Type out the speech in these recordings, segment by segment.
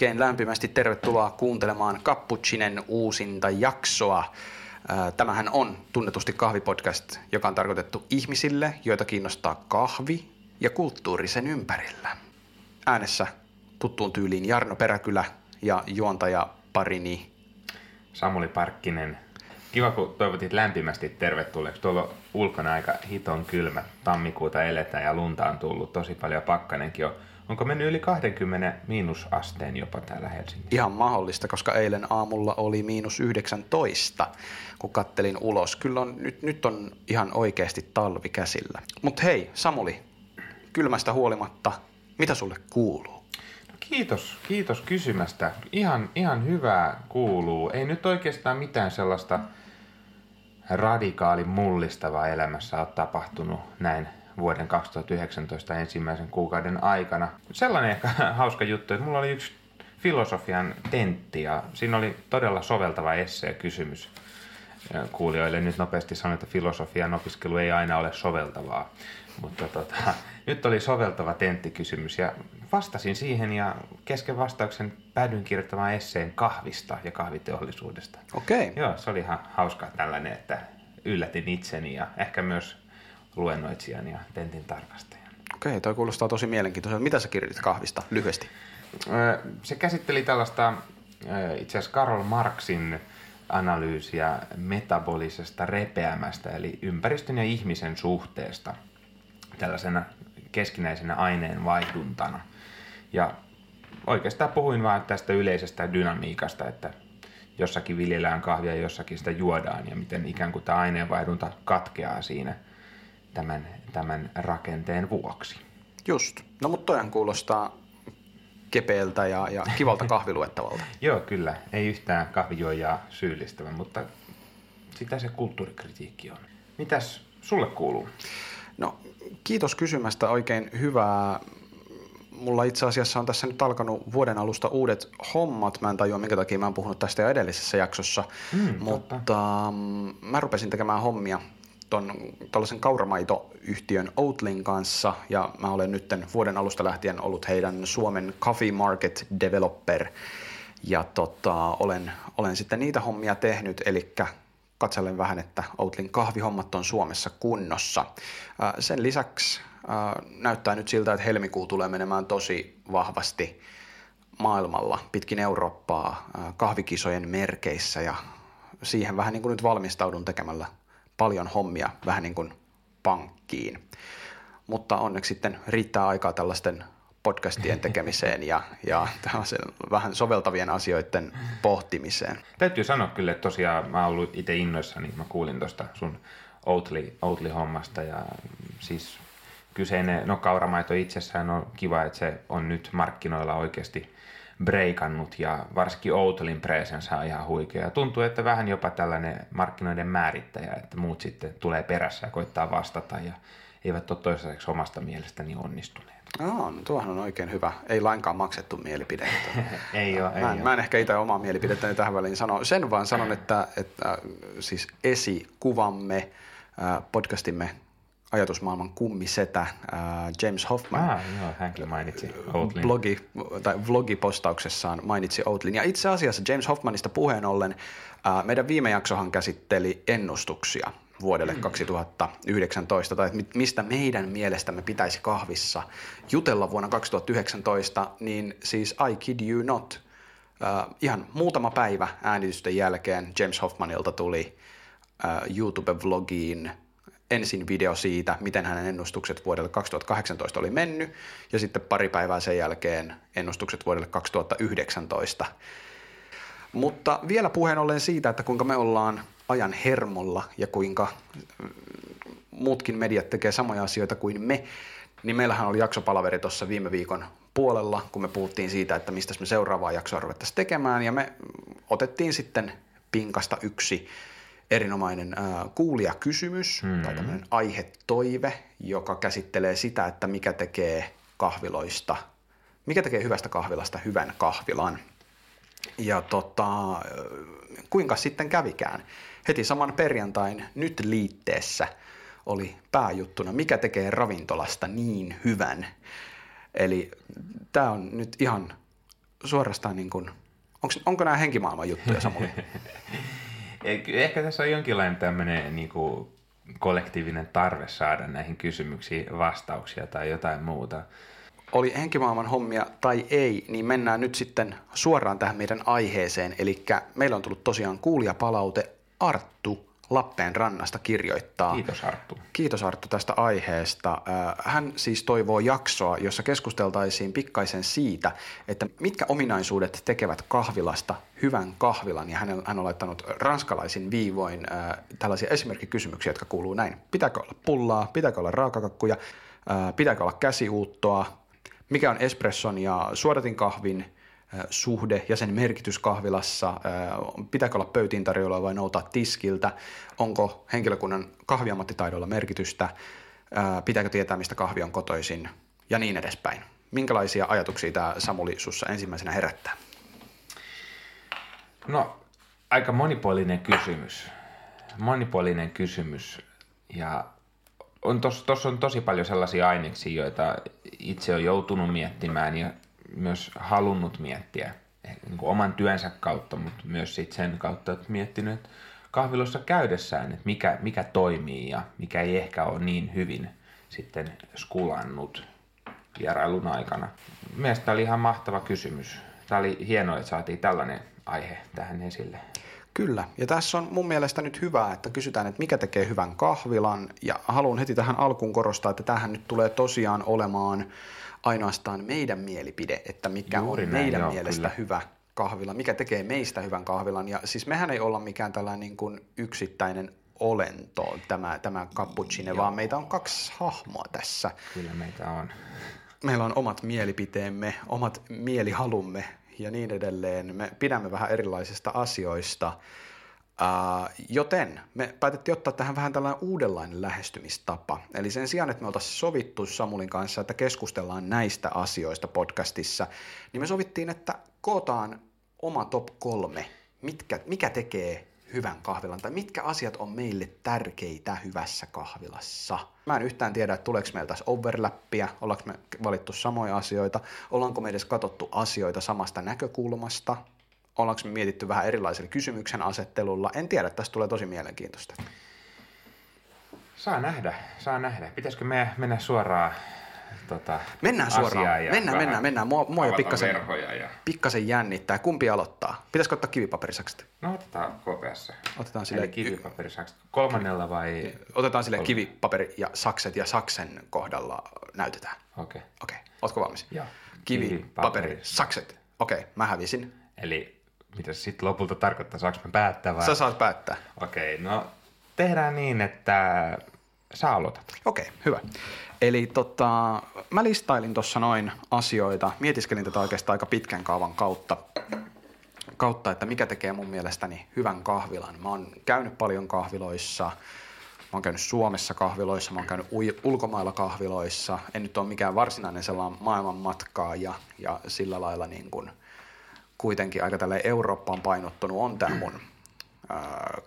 Oikein lämpimästi tervetuloa kuuntelemaan Cappuccinen uusinta jaksoa. Tämähän on tunnetusti kahvipodcast, joka on tarkoitettu ihmisille, joita kiinnostaa kahvi ja kulttuuri sen ympärillä. Äänessä tuttuun tyyliin Jarno Peräkylä ja juontaja parini Samuli Parkkinen. Kiva, kun toivotit lämpimästi tervetulleeksi. Tuolla on ulkona aika hiton kylmä. Tammikuuta eletään ja lunta on tullut tosi paljon. Pakkanenkin on Onko mennyt yli 20 miinusasteen jopa täällä Helsingissä? Ihan mahdollista, koska eilen aamulla oli miinus 19, kun kattelin ulos. Kyllä on, nyt, nyt on ihan oikeasti talvi käsillä. Mutta hei, Samuli, kylmästä huolimatta, mitä sulle kuuluu? No kiitos, kiitos kysymästä. Ihan, ihan hyvää kuuluu. Ei nyt oikeastaan mitään sellaista radikaali mullistavaa elämässä ole tapahtunut näin vuoden 2019 ensimmäisen kuukauden aikana. Sellainen ehkä hauska juttu, että mulla oli yksi filosofian tentti ja siinä oli todella soveltava essee kysymys kuulijoille. Nyt nopeasti sanon, että filosofian opiskelu ei aina ole soveltavaa, mutta tota, nyt oli soveltava tenttikysymys ja vastasin siihen ja kesken vastauksen päädyin kirjoittamaan esseen kahvista ja kahviteollisuudesta. Okei. Okay. Joo, se oli ihan hauska tällainen, että yllätin itseni ja ehkä myös luennoitsijan ja tentin tarkastajan. Okei, toi kuulostaa tosi mielenkiintoiselta. Mitä sä kirjoitit kahvista lyhyesti? Se käsitteli tällaista itse asiassa Karl Marxin analyysiä metabolisesta repeämästä, eli ympäristön ja ihmisen suhteesta tällaisena keskinäisenä aineen vaihduntana. Ja oikeastaan puhuin vain tästä yleisestä dynamiikasta, että jossakin viljellään kahvia ja jossakin sitä juodaan ja miten ikään kuin tämä aineenvaihdunta katkeaa siinä – tämän, tämän rakenteen vuoksi. Just. No mutta toihan kuulostaa kepeältä ja, ja kivalta kahviluettavalta. Joo, kyllä. Ei yhtään kahvijuojaa syyllistävä, mutta sitä se kulttuurikritiikki on. Mitäs sulle kuuluu? No, kiitos kysymästä. Oikein hyvää. Mulla itse asiassa on tässä nyt alkanut vuoden alusta uudet hommat. Mä en tajua, minkä takia mä oon puhunut tästä jo edellisessä jaksossa. Mm, mutta totta. Mm, mä rupesin tekemään hommia ton, tällaisen kauramaitoyhtiön Outlin kanssa ja mä olen nyt vuoden alusta lähtien ollut heidän Suomen Coffee Market Developer ja tota, olen, olen sitten niitä hommia tehnyt, eli katselen vähän, että Outlin kahvihommat on Suomessa kunnossa. Sen lisäksi näyttää nyt siltä, että helmikuu tulee menemään tosi vahvasti maailmalla pitkin Eurooppaa kahvikisojen merkeissä ja siihen vähän niin kuin nyt valmistaudun tekemällä paljon hommia vähän niin kuin pankkiin. Mutta onneksi sitten riittää aikaa tällaisten podcastien tekemiseen ja, ja vähän soveltavien asioiden pohtimiseen. Täytyy sanoa kyllä, että tosiaan mä oon ollut itse innoissa, niin mä kuulin tuosta sun Outli, Outli-hommasta ja siis kyseinen, no kauramaito itsessään on kiva, että se on nyt markkinoilla oikeasti breikannut ja varsinkin Outolin presensä on ihan huikea. Tuntuu, että vähän jopa tällainen markkinoiden määrittäjä, että muut sitten tulee perässä ja koittaa vastata ja eivät ole toisaalta omasta mielestäni onnistuneet. Oh, no tuohan on oikein hyvä. Ei lainkaan maksettu mielipide. ei ole, ei mä, en, mä en ehkä itse omaa mielipidettäni tähän väliin sano. Sen vaan sanon, että, että siis esikuvamme podcastimme ajatusmaailman kummisetä James Hoffman ah, joo, hänkin mainitsi Outlin. blogi, tai vlogipostauksessaan mainitsi Outlin. Ja itse asiassa James Hoffmanista puheen ollen meidän viime jaksohan käsitteli ennustuksia vuodelle 2019, mm. tai mistä meidän mielestämme pitäisi kahvissa jutella vuonna 2019, niin siis I kid you not, ihan muutama päivä äänitysten jälkeen James Hoffmanilta tuli YouTube-vlogiin ensin video siitä, miten hänen ennustukset vuodelle 2018 oli mennyt, ja sitten pari päivää sen jälkeen ennustukset vuodelle 2019. Mutta vielä puheen ollen siitä, että kuinka me ollaan ajan hermolla ja kuinka mm, muutkin mediat tekee samoja asioita kuin me, niin meillähän oli jaksopalaveri tuossa viime viikon puolella, kun me puhuttiin siitä, että mistä me seuraavaa jaksoa ruvettaisiin tekemään, ja me otettiin sitten pinkasta yksi erinomainen äh, kuulijakysymys mm. tai tämmöinen aihetoive, joka käsittelee sitä, että mikä tekee kahviloista, mikä tekee hyvästä kahvilasta hyvän kahvilan. Ja tota, kuinka sitten kävikään? Heti saman perjantain nyt liitteessä oli pääjuttuna, mikä tekee ravintolasta niin hyvän. Eli tämä on nyt ihan suorastaan niin kuin, onko, onko nämä henkimaailman juttuja Samuli? Ehkä tässä on jonkinlainen tämmöinen niin kuin kollektiivinen tarve saada näihin kysymyksiin vastauksia tai jotain muuta. Oli henkimaailman hommia tai ei, niin mennään nyt sitten suoraan tähän meidän aiheeseen. Eli meillä on tullut tosiaan kuulijapalaute Arttu Lappeen rannasta kirjoittaa. Kiitos Arttu. Kiitos Arttu tästä aiheesta. Hän siis toivoo jaksoa, jossa keskusteltaisiin pikkaisen siitä, että mitkä ominaisuudet tekevät kahvilasta hyvän kahvilan. Ja hän, hän on laittanut ranskalaisin viivoin äh, tällaisia esimerkkikysymyksiä, jotka kuuluu näin. Pitääkö olla pullaa, pitääkö olla raakakakkuja, äh, pitääkö olla käsiuuttoa, mikä on espresson ja suodatinkahvin suhde ja sen merkitys kahvilassa, pitääkö olla pöytiin tarjolla vai noutaa tiskiltä, onko henkilökunnan kahviammattitaidolla merkitystä, pitääkö tietää, mistä kahvi on kotoisin ja niin edespäin. Minkälaisia ajatuksia tämä Samuli sussa ensimmäisenä herättää? No, aika monipuolinen kysymys. Monipuolinen kysymys. Ja on tos, tos on tosi paljon sellaisia aineksia, joita itse on joutunut miettimään ja myös halunnut miettiä niin kuin oman työnsä kautta, mutta myös sit sen kautta, että miettinyt kahvilossa käydessään, että mikä, mikä toimii ja mikä ei ehkä ole niin hyvin sitten skulannut vierailun aikana. Mielestäni oli ihan mahtava kysymys. Tämä oli hienoa, että saatiin tällainen aihe tähän esille. Kyllä, ja tässä on mun mielestä nyt hyvä, että kysytään, että mikä tekee hyvän kahvilan, ja haluan heti tähän alkuun korostaa, että tähän nyt tulee tosiaan olemaan ainoastaan meidän mielipide, että mikä Juuri on näin, meidän joo, mielestä kyllä. hyvä kahvila, mikä tekee meistä hyvän kahvilan. Ja siis mehän ei olla mikään tällainen niin kuin yksittäinen olento, tämä, tämä cappuccino, vaan meitä on kaksi hahmoa tässä. Kyllä meitä on. Meillä on omat mielipiteemme, omat mielihalumme ja niin edelleen. Me pidämme vähän erilaisista asioista. Joten me päätettiin ottaa tähän vähän tällainen uudenlainen lähestymistapa. Eli sen sijaan, että me oltaisiin sovittu Samulin kanssa, että keskustellaan näistä asioista podcastissa, niin me sovittiin, että kootaan oma top kolme, mitkä, mikä tekee hyvän kahvilan, tai mitkä asiat on meille tärkeitä hyvässä kahvilassa. Mä en yhtään tiedä, että tuleeko meiltä overlappia, ollaanko me valittu samoja asioita, ollaanko me edes katsottu asioita samasta näkökulmasta, ollaanko me mietitty vähän erilaisella kysymyksen asettelulla. En tiedä, tästä tulee tosi mielenkiintoista. Saa nähdä, saa nähdä. Pitäisikö me mennä suoraan tota, Mennään suoraan. Ja mennään, mennään, mennään. Mua, mua jo pikkasen, ja... pikkasen jännittää. Kumpi aloittaa? Pitäisikö ottaa kivipaperisakset? No otetaan kopeassa. Otetaan sille... Kivipaperisakset. Kolmannella vai? Otetaan sille kivipaperi ja sakset ja saksen kohdalla näytetään. Okei. Okay. Okei. Okay. Ootko valmis? Joo. Kivi, kivi paperi, paperi, sakset. Okei, okay. mä hävisin. Eli mitä se sitten lopulta tarkoittaa? Saanko mä päättää vai? Sä saat päättää. Okei, okay, no tehdään niin, että sä aloitat. Okei, okay, hyvä. Eli tota, mä listailin tuossa noin asioita, mietiskelin tätä oikeastaan aika pitkän kaavan kautta, kautta, että mikä tekee mun mielestäni hyvän kahvilan. Mä oon käynyt paljon kahviloissa, mä oon käynyt Suomessa kahviloissa, mä oon käynyt ulkomailla kahviloissa. En nyt ole mikään varsinainen sellainen maailmanmatkaa ja, ja sillä lailla niin kuin kuitenkin aika tälle Eurooppaan painottunut on tämä mun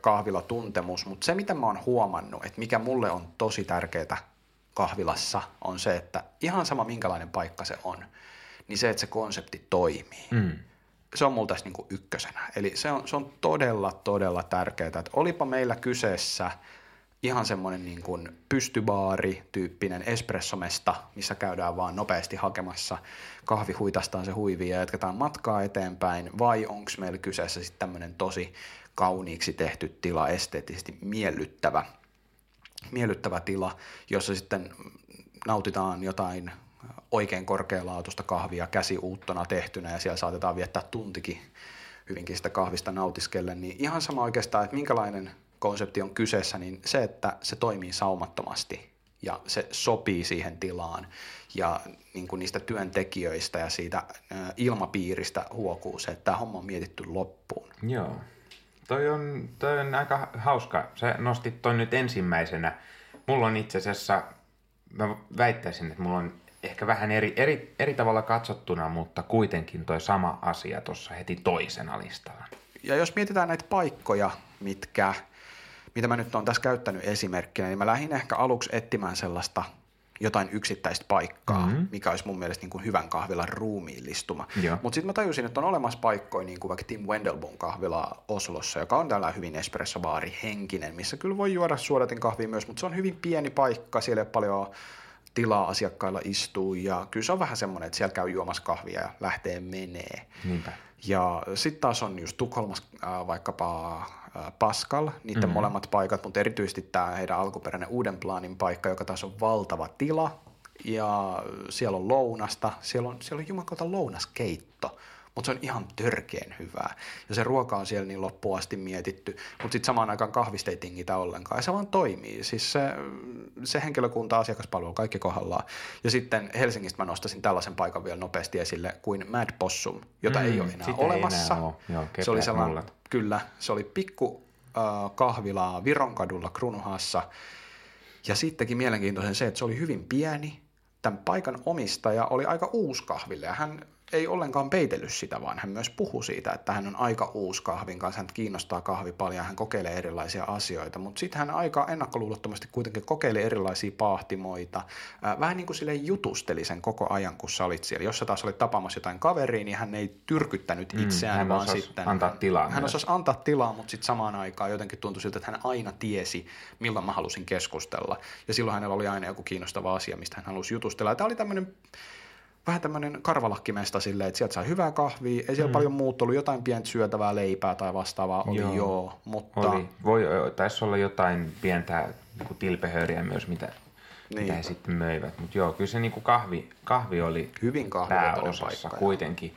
kahvilatuntemus, mutta se mitä mä oon huomannut, että mikä mulle on tosi tärkeää kahvilassa on se, että ihan sama minkälainen paikka se on, niin se, että se konsepti toimii. Mm. Se on mulla tässä niin ykkösenä. Eli se on, se on todella, todella tärkeää, että olipa meillä kyseessä ihan semmoinen niin kuin pystybaari-tyyppinen espressomesta, missä käydään vaan nopeasti hakemassa kahvi huitastaan se huivi ja jatketaan matkaa eteenpäin, vai onko meillä kyseessä sitten tämmöinen tosi kauniiksi tehty tila, esteettisesti miellyttävä – miellyttävä tila, jossa sitten nautitaan jotain oikein korkealaatuista kahvia käsi uuttona tehtynä ja siellä saatetaan viettää tuntikin hyvinkin sitä kahvista nautiskellen, niin ihan sama oikeastaan, että minkälainen konsepti on kyseessä, niin se, että se toimii saumattomasti ja se sopii siihen tilaan ja niin kuin niistä työntekijöistä ja siitä ilmapiiristä huokuu se, että tämä homma on mietitty loppuun. Joo. Toi on, toi on aika hauska. Sä nostit toi nyt ensimmäisenä. Mulla on itse asiassa, mä väittäisin, että mulla on ehkä vähän eri, eri, eri tavalla katsottuna, mutta kuitenkin toi sama asia tuossa heti toisena listalla. Ja jos mietitään näitä paikkoja, mitkä, mitä mä nyt on tässä käyttänyt esimerkkinä, niin mä lähdin ehkä aluksi etsimään sellaista jotain yksittäistä paikkaa, mm-hmm. mikä olisi mun mielestä niin kuin hyvän kahvilan ruumiillistuma. Mutta sitten mä tajusin, että on olemassa paikkoja, niin kuin vaikka Tim Wendelbon kahvila Oslossa, joka on täällä hyvin espressobaari henkinen, missä kyllä voi juoda suodatin kahvia myös, mutta se on hyvin pieni paikka, siellä ei ole paljon tilaa asiakkailla istuu ja kyllä se on vähän semmoinen, että siellä käy juomassa kahvia ja lähtee menee. Niinpä. Ja sitten taas on just Tukholmassa äh, vaikkapa Pascal, niiden mm-hmm. molemmat paikat, mutta erityisesti tämä heidän alkuperäinen uuden plaanin paikka, joka taas on valtava tila. Ja siellä on lounasta, siellä on, siellä on jumakauta lounaskeitto mutta se on ihan törkeen hyvää. Ja se ruoka on siellä niin loppuun asti mietitty, mutta sitten samaan aikaan kahvista ei tingitä ollenkaan. Ja se vaan toimii. Siis se, se henkilökunta, asiakaspalvelu, kaikki kohdallaan. Ja sitten Helsingistä mä nostasin tällaisen paikan vielä nopeasti esille kuin Mad Possum, jota mm, ei ole enää olemassa. Ei enää ole. Joo, se oli sellainen, kyllä, se oli pikku äh, kahvilaa Vironkadulla Krunuhassa. Ja sittenkin mielenkiintoisen se, että se oli hyvin pieni, tämän paikan omistaja oli aika uusi kahville ja hän ei ollenkaan peitellyt sitä, vaan hän myös puhui siitä, että hän on aika uusi kahvin kanssa, hän kiinnostaa kahvi paljon, hän kokeilee erilaisia asioita, mutta sitten hän aika ennakkoluulottomasti kuitenkin kokeili erilaisia paahtimoita, vähän niin kuin sille jutusteli sen koko ajan, kun sä olit siellä. Jos sä taas olit tapaamassa jotain kaveria, niin hän ei tyrkyttänyt mm, itseään, mm, hän vaan sitten... antaa tilaa. Hän osasi antaa tilaa, mutta sitten samaan aikaan jotenkin tuntui siltä, että hän aina tiesi, milloin mä halusin keskustella. Ja silloin hänellä oli aina joku kiinnostava asia, mistä hän halusi jutustella. Ja tämä oli tämmöinen vähän tämmöinen karvalakkimesta silleen, että sieltä sai hyvää kahvia, ei siellä mm. paljon muuta ollut, jotain pientä syötävää leipää tai vastaavaa oli joo, joo mutta... Oli. Voi, taisi olla jotain pientä niin tilpehöriä myös, mitä, mitä he sitten möivät, mutta joo, kyllä se niin kuin kahvi, kahvi oli Hyvin pääosassa paikka, kuitenkin.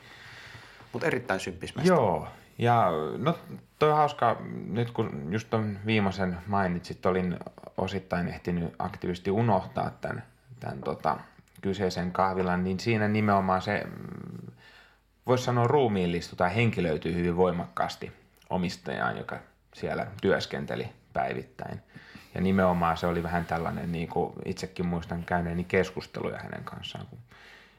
Mutta erittäin symppis Joo, ja no toi on hauska, nyt kun just ton viimeisen mainitsit, olin osittain ehtinyt aktiivisesti unohtaa tämän, tämän tota, kyseisen kahvilan, niin siinä nimenomaan se, mm, voisi sanoa ruumiillistu tai henkilöityy hyvin voimakkaasti omistajaan, joka siellä työskenteli päivittäin. Ja nimenomaan se oli vähän tällainen, niin kuin itsekin muistan käyneeni keskusteluja hänen kanssaan, kun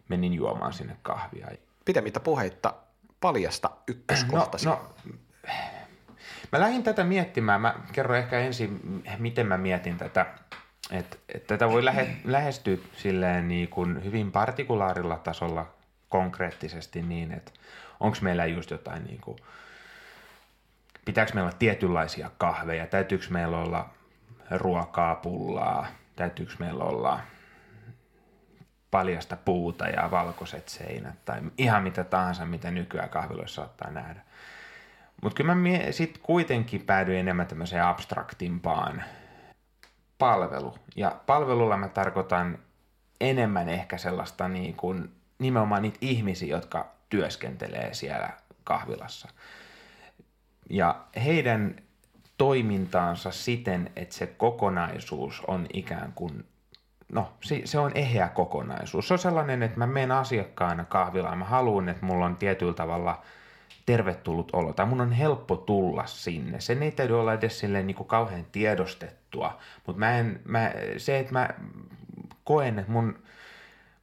menin juomaan sinne kahvia. Pitemmittä puheitta paljasta ykköskohtasi. No, no, mä lähdin tätä miettimään. Mä kerron ehkä ensin, miten mä mietin tätä et, et tätä voi lähe, lähestyä silleen niin kuin hyvin partikulaarilla tasolla konkreettisesti niin, että onko meillä just jotain niin kuin, pitääkö meillä olla tietynlaisia kahveja, täytyykö meillä olla ruokaa, pullaa, täytyykö meillä olla paljasta puuta ja valkoiset seinät tai ihan mitä tahansa, mitä nykyään kahviloissa saattaa nähdä. Mutta kyllä mä sitten kuitenkin päädyin enemmän tämmöiseen abstraktimpaan palvelu. Ja palvelulla mä tarkoitan enemmän ehkä sellaista niin kuin, nimenomaan niitä ihmisiä, jotka työskentelee siellä kahvilassa. Ja heidän toimintaansa siten, että se kokonaisuus on ikään kuin, no se, on eheä kokonaisuus. Se on sellainen, että mä menen asiakkaana kahvilaan, mä haluan, että mulla on tietyllä tavalla – tervetullut olo, tai mun on helppo tulla sinne. Sen ei täytyy olla edes silleen niin kuin kauhean tiedostettua, mutta mä en, mä, se, että mä koen, että mun,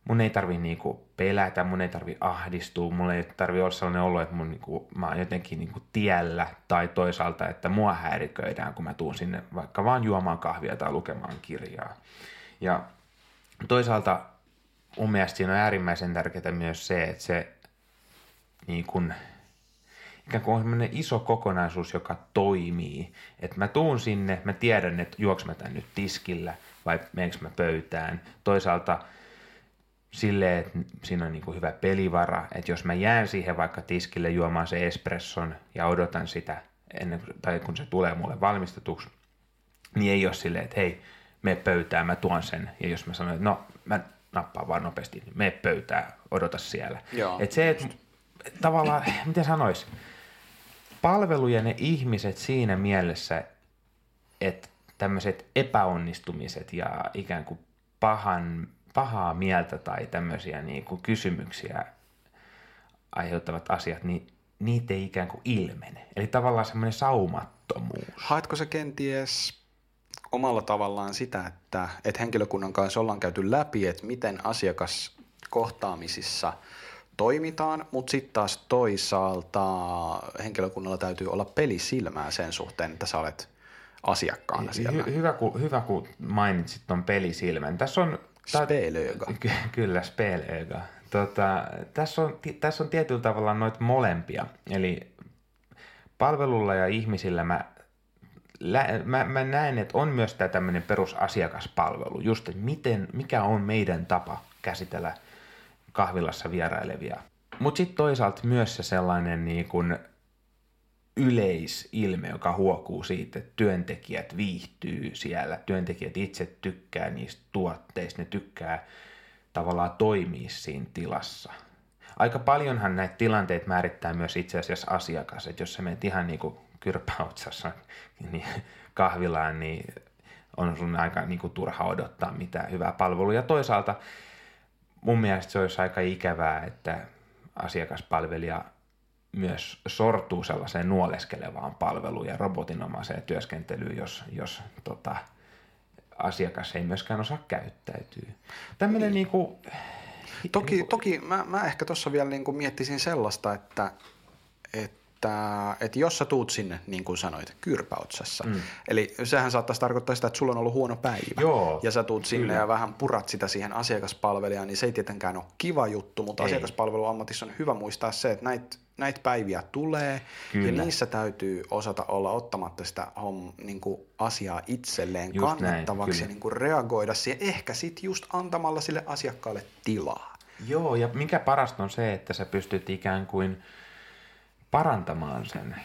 mun ei tarvi niinku pelätä, mun ei tarvi ahdistua, mulla ei tarvi olla sellainen olo, että mun niinku, mä oon jotenkin niinku tiellä tai toisaalta, että mua häiriköidään, kun mä tuun sinne vaikka vaan juomaan kahvia tai lukemaan kirjaa. Ja toisaalta mun mielestä siinä on äärimmäisen tärkeää myös se, että se niin kun, ikään kuin on sellainen iso kokonaisuus, joka toimii. Että mä tuun sinne, mä tiedän, että juoks mä tän nyt tiskillä vai meneekö mä pöytään. Toisaalta silleen, että siinä on niin kuin hyvä pelivara, että jos mä jään siihen vaikka tiskille juomaan se espresson ja odotan sitä, ennen kuin, tai kun se tulee mulle valmistetuksi, niin ei ole silleen, että hei, me pöytään, mä tuon sen. Ja jos mä sanon, että no, mä nappaan vaan nopeasti, niin me pöytään, odota siellä. Joo, että se, että tavallaan, miten sanois, palvelu ja ne ihmiset siinä mielessä, että tämmöiset epäonnistumiset ja ikään kuin pahan, pahaa mieltä tai tämmöisiä niin kuin kysymyksiä aiheuttavat asiat, niin niitä ei ikään kuin ilmene. Eli tavallaan semmoinen saumattomuus. Haetko se kenties omalla tavallaan sitä, että, että henkilökunnan kanssa ollaan käyty läpi, että miten asiakas kohtaamisissa – toimitaan, mutta sitten taas toisaalta henkilökunnalla täytyy olla pelisilmää sen suhteen, että sä olet asiakkaana siellä. Hy- hyvä, kun, hyvä, kun mainitsit tuon pelisilmän. Tässä on Spelöga. Ky- kyllä, Spelöga. Tota, tässä, on, tässä on tietyllä tavalla noita molempia. Eli palvelulla ja ihmisillä mä, lä, mä, mä näen, että on myös tämä tämmöinen perusasiakaspalvelu. Just, että miten, mikä on meidän tapa käsitellä kahvilassa vierailevia. Mutta sitten toisaalta myös se sellainen niin kun yleisilme, joka huokuu siitä, että työntekijät viihtyy siellä, työntekijät itse tykkää niistä tuotteista, ne tykkää tavallaan toimia siinä tilassa. Aika paljonhan näitä tilanteita määrittää myös itse asiassa asiakas, että jos sä menet ihan niin kuin kyrpäotsassa niin kahvilaan, niin on sun aika niin turha odottaa mitään hyvää palvelua. Ja toisaalta mun mielestä se olisi aika ikävää, että asiakaspalvelija myös sortuu sellaiseen nuoleskelevaan palveluun ja robotinomaiseen työskentelyyn, jos, jos tota, asiakas ei myöskään osaa käyttäytyä. Tämmöinen niin. Niin toki, niin kuin... toki mä, mä ehkä tuossa vielä niin kuin miettisin sellaista, että, että että, että jos sä tuut sinne, niin kuin sanoit, kyrpäotsassa, mm. eli sehän saattaisi tarkoittaa sitä, että sulla on ollut huono päivä, Joo, ja sä tuut sinne kyllä. ja vähän purat sitä siihen asiakaspalvelijaan, niin se ei tietenkään ole kiva juttu, mutta ei. asiakaspalveluammatissa on hyvä muistaa se, että näitä näitä päiviä tulee, Kyllä. ja niissä täytyy osata olla ottamatta sitä homm, niin kuin asiaa itselleen just kannattavaksi näin, ja niin kuin reagoida siihen, ehkä sitten just antamalla sille asiakkaalle tilaa. Joo, ja mikä parasta on se, että sä pystyt ikään kuin parantamaan sen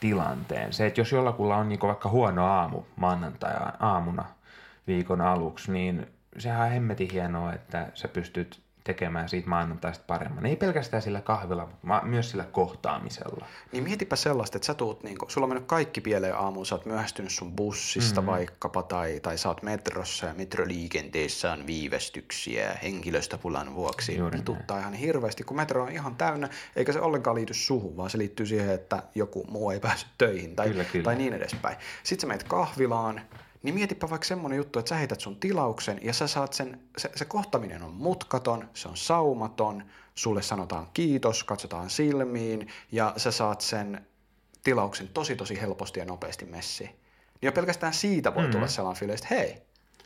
tilanteen. Se, että jos jollakulla on niin vaikka huono aamu maanantai aamuna viikon aluksi, niin sehän on hemmetin hienoa, että sä pystyt tekemään siitä maanantaista paremman. Ei pelkästään sillä kahvilla, vaan myös sillä kohtaamisella. Niin mietipä sellaista, että sä tuut, niin kun, sulla on mennyt kaikki pieleen aamuun, sä oot myöhästynyt sun bussista mm-hmm. vaikkapa, tai, tai sä oot metrossa ja metroliikenteessä on viivästyksiä henkilöstöpulan vuoksi. Juuri Vituttaa ihan hirveästi, kun metro on ihan täynnä, eikä se ollenkaan liity suhun, vaan se liittyy siihen, että joku muu ei päässyt töihin tai, kyllä, kyllä. tai niin edespäin. Sitten sä meet kahvilaan, niin mietipä vaikka semmonen juttu, että sä heität sun tilauksen ja sä saat sen, se, se kohtaminen on mutkaton, se on saumaton, sulle sanotaan kiitos, katsotaan silmiin ja sä saat sen tilauksen tosi tosi helposti ja nopeasti messiin. Niin jo pelkästään siitä voi mm. tulla sellainen fiilis, että hei,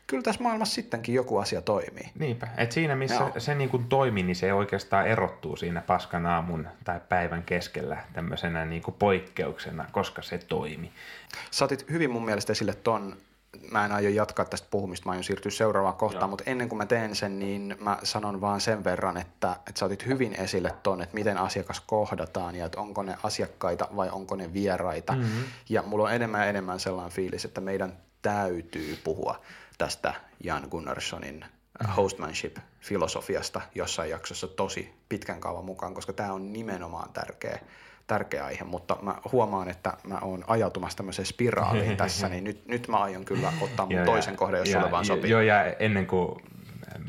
kyllä tässä maailmassa sittenkin joku asia toimii. Niinpä, että siinä missä Joo. se niin kuin toimii, niin se oikeastaan erottuu siinä paskan aamun tai päivän keskellä tämmöisenä niin kuin poikkeuksena, koska se toimi. Sä otit hyvin mun mielestä esille ton mä en aio jatkaa tästä puhumista, mä aion siirtyä seuraavaan kohtaan, Joo. mutta ennen kuin mä teen sen, niin mä sanon vaan sen verran, että, että sä otit hyvin esille ton, että miten asiakas kohdataan ja että onko ne asiakkaita vai onko ne vieraita. Mm-hmm. Ja mulla on enemmän ja enemmän sellainen fiilis, että meidän täytyy puhua tästä Jan Gunnarssonin mm-hmm. hostmanship-filosofiasta jossain jaksossa tosi pitkän kaavan mukaan, koska tämä on nimenomaan tärkeä tärkeä aihe, mutta mä huomaan, että mä oon ajautumassa tämmöiseen spiraaliin tässä, niin nyt, nyt mä aion kyllä ottaa mun ja, toisen kohdan, jos ja, sulle vaan sopii. Joo, ja ennen kuin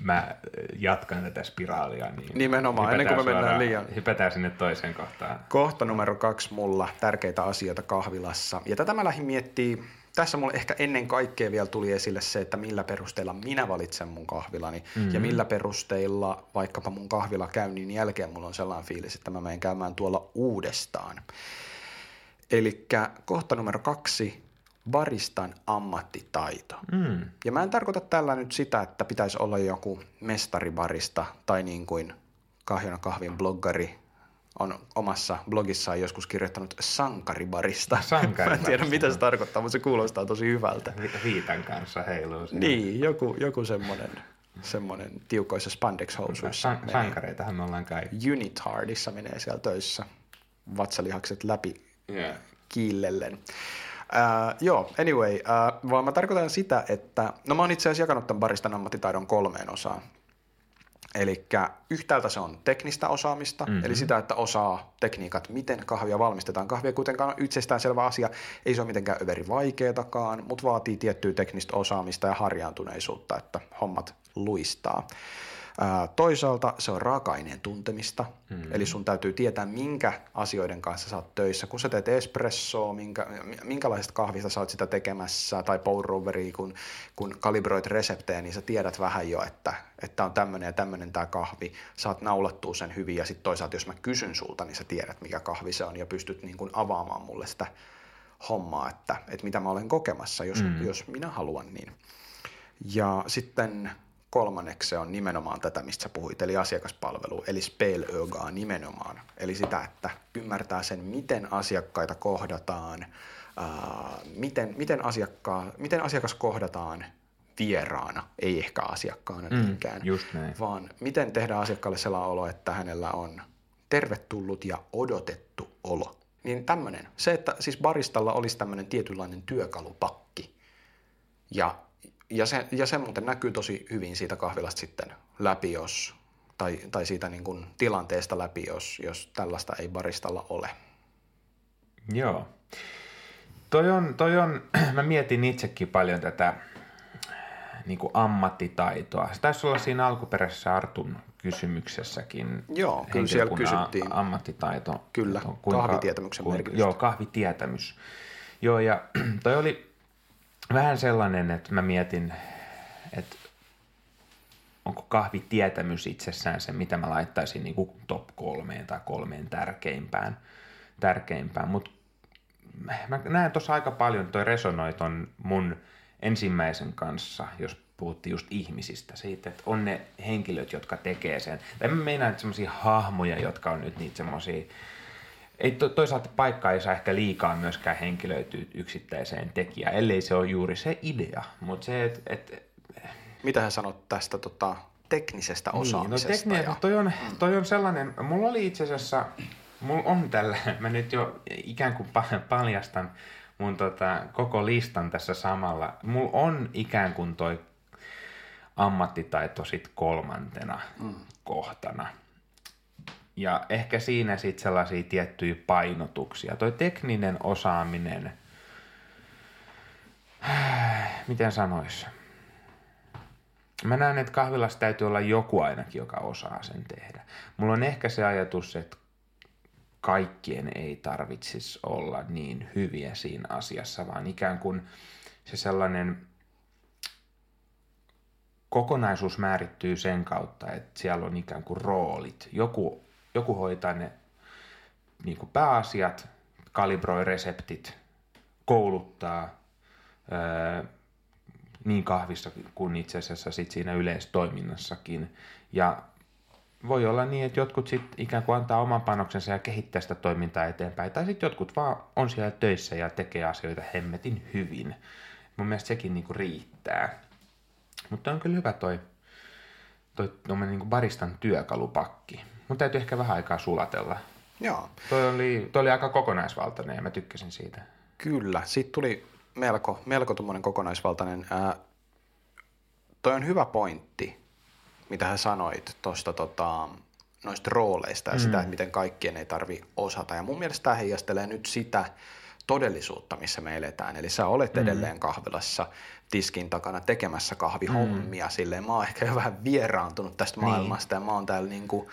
mä jatkan tätä spiraalia, niin Nimenomaan, ennen kuin me mennään suoraan, liian... Hypätään sinne toiseen kohtaan. Kohta numero kaksi mulla, tärkeitä asioita kahvilassa. Ja tätä mä lähdin miettimään tässä mulle ehkä ennen kaikkea vielä tuli esille se, että millä perusteilla minä valitsen mun kahvilani mm-hmm. ja millä perusteilla vaikkapa mun kahvila käynnin jälkeen mulla on sellainen fiilis, että mä menen käymään tuolla uudestaan. Eli kohta numero kaksi, baristan ammattitaito. Mm. Ja mä en tarkoita tällä nyt sitä, että pitäisi olla joku mestaribarista tai niin kuin Kahjona kahvin bloggari on omassa blogissaan joskus kirjoittanut sankaribarista. Sankaribarista. Mä en tiedä, mitä se tarkoittaa, mutta se kuulostaa tosi hyvältä. Viitan kanssa heiluu. Siinä. Niin, joku, joku semmoinen, semmoinen tiukoissa spandex-housuissa. San- sankareitahan me ollaan kai. Unitardissa menee siellä töissä vatsalihakset läpi yeah. kiillellen. Uh, joo, anyway, uh, vaan mä tarkoitan sitä, että, no mä oon itse asiassa jakanut tämän baristan ammattitaidon kolmeen osaan. Eli yhtäältä se on teknistä osaamista, mm-hmm. eli sitä, että osaa tekniikat, miten kahvia valmistetaan. Kahvia kuitenkaan on itsestäänselvä asia, ei se ole mitenkään överi vaikeatakaan, mutta vaatii tiettyä teknistä osaamista ja harjaantuneisuutta, että hommat luistaa. Toisaalta se on raaka-aineen tuntemista, mm-hmm. eli sun täytyy tietää, minkä asioiden kanssa sä oot töissä. Kun sä teet espressoa, minkä, minkälaisesta kahvista sä oot sitä tekemässä, tai pour kun, kun kalibroit reseptejä, niin sä tiedät vähän jo, että että on tämmöinen ja tämmöinen tämä kahvi, saat naulattua sen hyvin, ja sitten toisaalta jos mä kysyn sulta, niin sä tiedät, mikä kahvi se on, ja pystyt niin kuin avaamaan mulle sitä hommaa, että, että mitä mä olen kokemassa, jos, mm. jos minä haluan niin. Ja sitten kolmanneksi se on nimenomaan tätä, mistä sä puhuit, eli asiakaspalvelu, eli spelögaa nimenomaan. Eli sitä, että ymmärtää sen, miten asiakkaita kohdataan, ää, miten, miten, asiakkaa, miten asiakas kohdataan vieraana, ei ehkä asiakkaana mm, niinkään, vaan miten tehdään asiakkaalle sellainen olo, että hänellä on tervetullut ja odotettu olo. Niin tämmöinen, se, että siis baristalla olisi tämmöinen tietynlainen työkalupakki ja ja se, ja se muuten näkyy tosi hyvin siitä kahvilasta sitten läpi, jos, tai, tai siitä niin kuin tilanteesta läpi, jos, jos tällaista ei baristalla ole. Joo. Toi on, toi on, mä mietin itsekin paljon tätä niin kuin ammattitaitoa. Se taisi olla siinä alkuperäisessä Artun kysymyksessäkin. Joo, kyllä siellä kysyttiin. Ammattitaito. Kyllä, kuinka, kahvitietämyksen kuinka, merkitys. Joo, kahvitietämys. Joo, ja toi oli vähän sellainen, että mä mietin, että onko kahvitietämys itsessään se, mitä mä laittaisin niin kuin top kolmeen tai kolmeen tärkeimpään. tärkeimpään. Mutta mä näen tuossa aika paljon, toi resonoi ton mun ensimmäisen kanssa, jos puhuttiin just ihmisistä, siitä, että on ne henkilöt, jotka tekee sen. Tai mä meinaan semmoisia hahmoja, jotka on nyt niitä semmoisia ei to, toisaalta paikkaa ei saa ehkä liikaa myöskään henkilöityä yksittäiseen tekijään, ellei se ole juuri se idea. Mutta se, et, et, Mitä hän sanot tästä tota, teknisestä osaamisesta? Niin, no tekninen, ja... toi, on, toi on sellainen, mulla oli itse asiassa, mulla on tällä, mä nyt jo ikään kuin paljastan mun tota, koko listan tässä samalla. Mulla on ikään kuin toi ammattitaito sit kolmantena mm. kohtana. Ja ehkä siinä sitten sellaisia tiettyjä painotuksia. Toi tekninen osaaminen, miten sanois? Mä näen, että kahvilassa täytyy olla joku ainakin, joka osaa sen tehdä. Mulla on ehkä se ajatus, että kaikkien ei tarvitsisi olla niin hyviä siinä asiassa, vaan ikään kuin se sellainen kokonaisuus määrittyy sen kautta, että siellä on ikään kuin roolit. Joku joku hoitaa ne niin kuin pääasiat, kalibroi reseptit, kouluttaa ää, niin kahvissa kuin itse asiassa sit siinä yleistoiminnassakin. Ja voi olla niin, että jotkut sitten ikään kuin antaa oman panoksensa ja kehittää sitä toimintaa eteenpäin. Tai sitten jotkut vaan on siellä töissä ja tekee asioita hemmetin hyvin. Mun mielestä sekin niinku riittää. Mutta on kyllä hyvä toi, toi, toi niinku baristan työkalupakki. Mun täytyy ehkä vähän aikaa sulatella. Joo. Toi oli, toi oli aika kokonaisvaltainen ja mä tykkäsin siitä. Kyllä, siitä tuli melko, melko tuommoinen kokonaisvaltainen. Ää, toi on hyvä pointti, mitä hän sanoit tuosta tota, noista rooleista ja mm. sitä, että miten kaikkien ei tarvi osata. Ja mun mielestä tämä heijastelee nyt sitä todellisuutta, missä me eletään. Eli sä olet mm. edelleen kahvilassa tiskin takana tekemässä kahvihommia. Mm. Silleen mä oon ehkä jo vähän vieraantunut tästä niin. maailmasta ja mä oon täällä niinku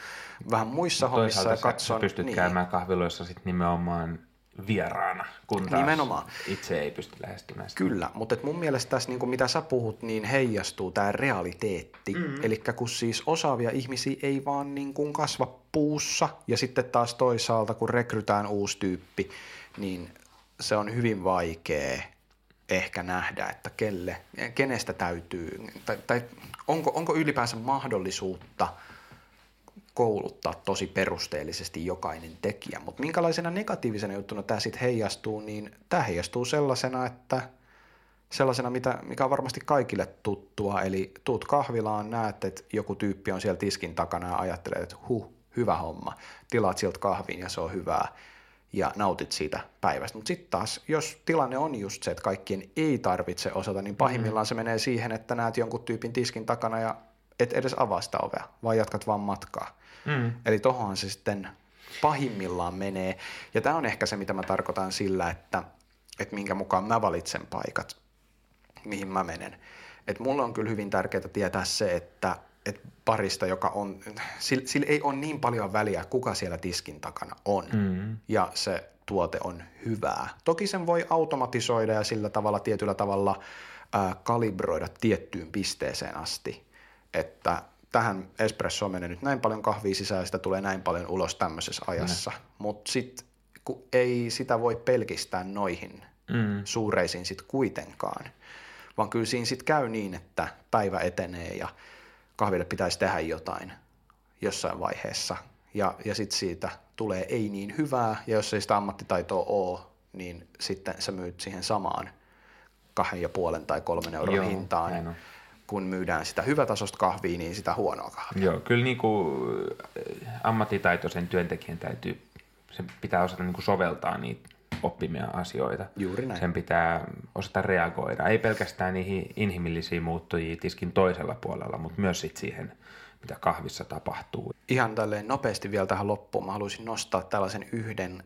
vähän muissa Toisaalta hommissa ja katson. Sä pystyt niin. käymään kahviloissa sit nimenomaan vieraana, kun taas Nimenomaan. itse ei pysty lähestymään sitä. Kyllä, mutta et mun mielestä tässä, niin kuin mitä sä puhut, niin heijastuu tämä realiteetti. Mm. Eli kun siis osaavia ihmisiä ei vaan niin kuin kasva puussa, ja sitten taas toisaalta, kun rekrytään uusi tyyppi, niin se on hyvin vaikea ehkä nähdä, että kelle, kenestä täytyy, tai, tai onko, onko ylipäänsä mahdollisuutta kouluttaa tosi perusteellisesti jokainen tekijä. Mutta minkälaisena negatiivisena juttuna tämä sitten heijastuu, niin tämä heijastuu sellaisena, että sellaisena, mitä, mikä on varmasti kaikille tuttua, eli tuut kahvilaan, näet, että joku tyyppi on siellä tiskin takana ja ajattelee, että huh, hyvä homma, tilaat sieltä kahvin ja se on hyvää ja nautit siitä päivästä. Mutta sitten taas, jos tilanne on just se, että kaikkien ei tarvitse osata, niin pahimmillaan mm. se menee siihen, että näet jonkun tyypin tiskin takana ja et edes avaa sitä ovea, vaan jatkat vaan matkaa. Mm. Eli tohon se sitten pahimmillaan menee. Ja tämä on ehkä se, mitä mä tarkoitan sillä, että, että minkä mukaan mä valitsen paikat, mihin mä menen. Et mulle on kyllä hyvin tärkeää tietää se, että et parista, joka on, sillä, sillä ei ole niin paljon väliä, kuka siellä tiskin takana on. Mm. Ja se tuote on hyvää. Toki sen voi automatisoida ja sillä tavalla tietyllä tavalla ää, kalibroida tiettyyn pisteeseen asti, että tähän espressoon menee nyt näin paljon kahvia sisään ja sitä tulee näin paljon ulos tämmöisessä ajassa. Mm. Mutta sitten kun ei sitä voi pelkistää noihin mm. suureisiin sitten kuitenkaan, vaan kyllä siinä sitten käy niin, että päivä etenee ja kahville pitäisi tehdä jotain jossain vaiheessa. Ja, ja sitten siitä tulee ei niin hyvää, ja jos ei sitä ammattitaitoa ole, niin sitten sä myyt siihen samaan kahden ja puolen tai kolmen euron Joo, hintaan. on. Kun myydään sitä hyvätasosta kahvia, niin sitä huonoa kahvia. Joo, kyllä niin kuin ammattitaitoisen työntekijän täytyy, se pitää osata niin kuin soveltaa niitä oppimia asioita. Juuri näin. Sen pitää osata reagoida. Ei pelkästään niihin inhimillisiin muuttujiin tiskin toisella puolella, mutta myös sit siihen, mitä kahvissa tapahtuu. Ihan tälleen nopeasti vielä tähän loppuun. Mä haluaisin nostaa tällaisen yhden,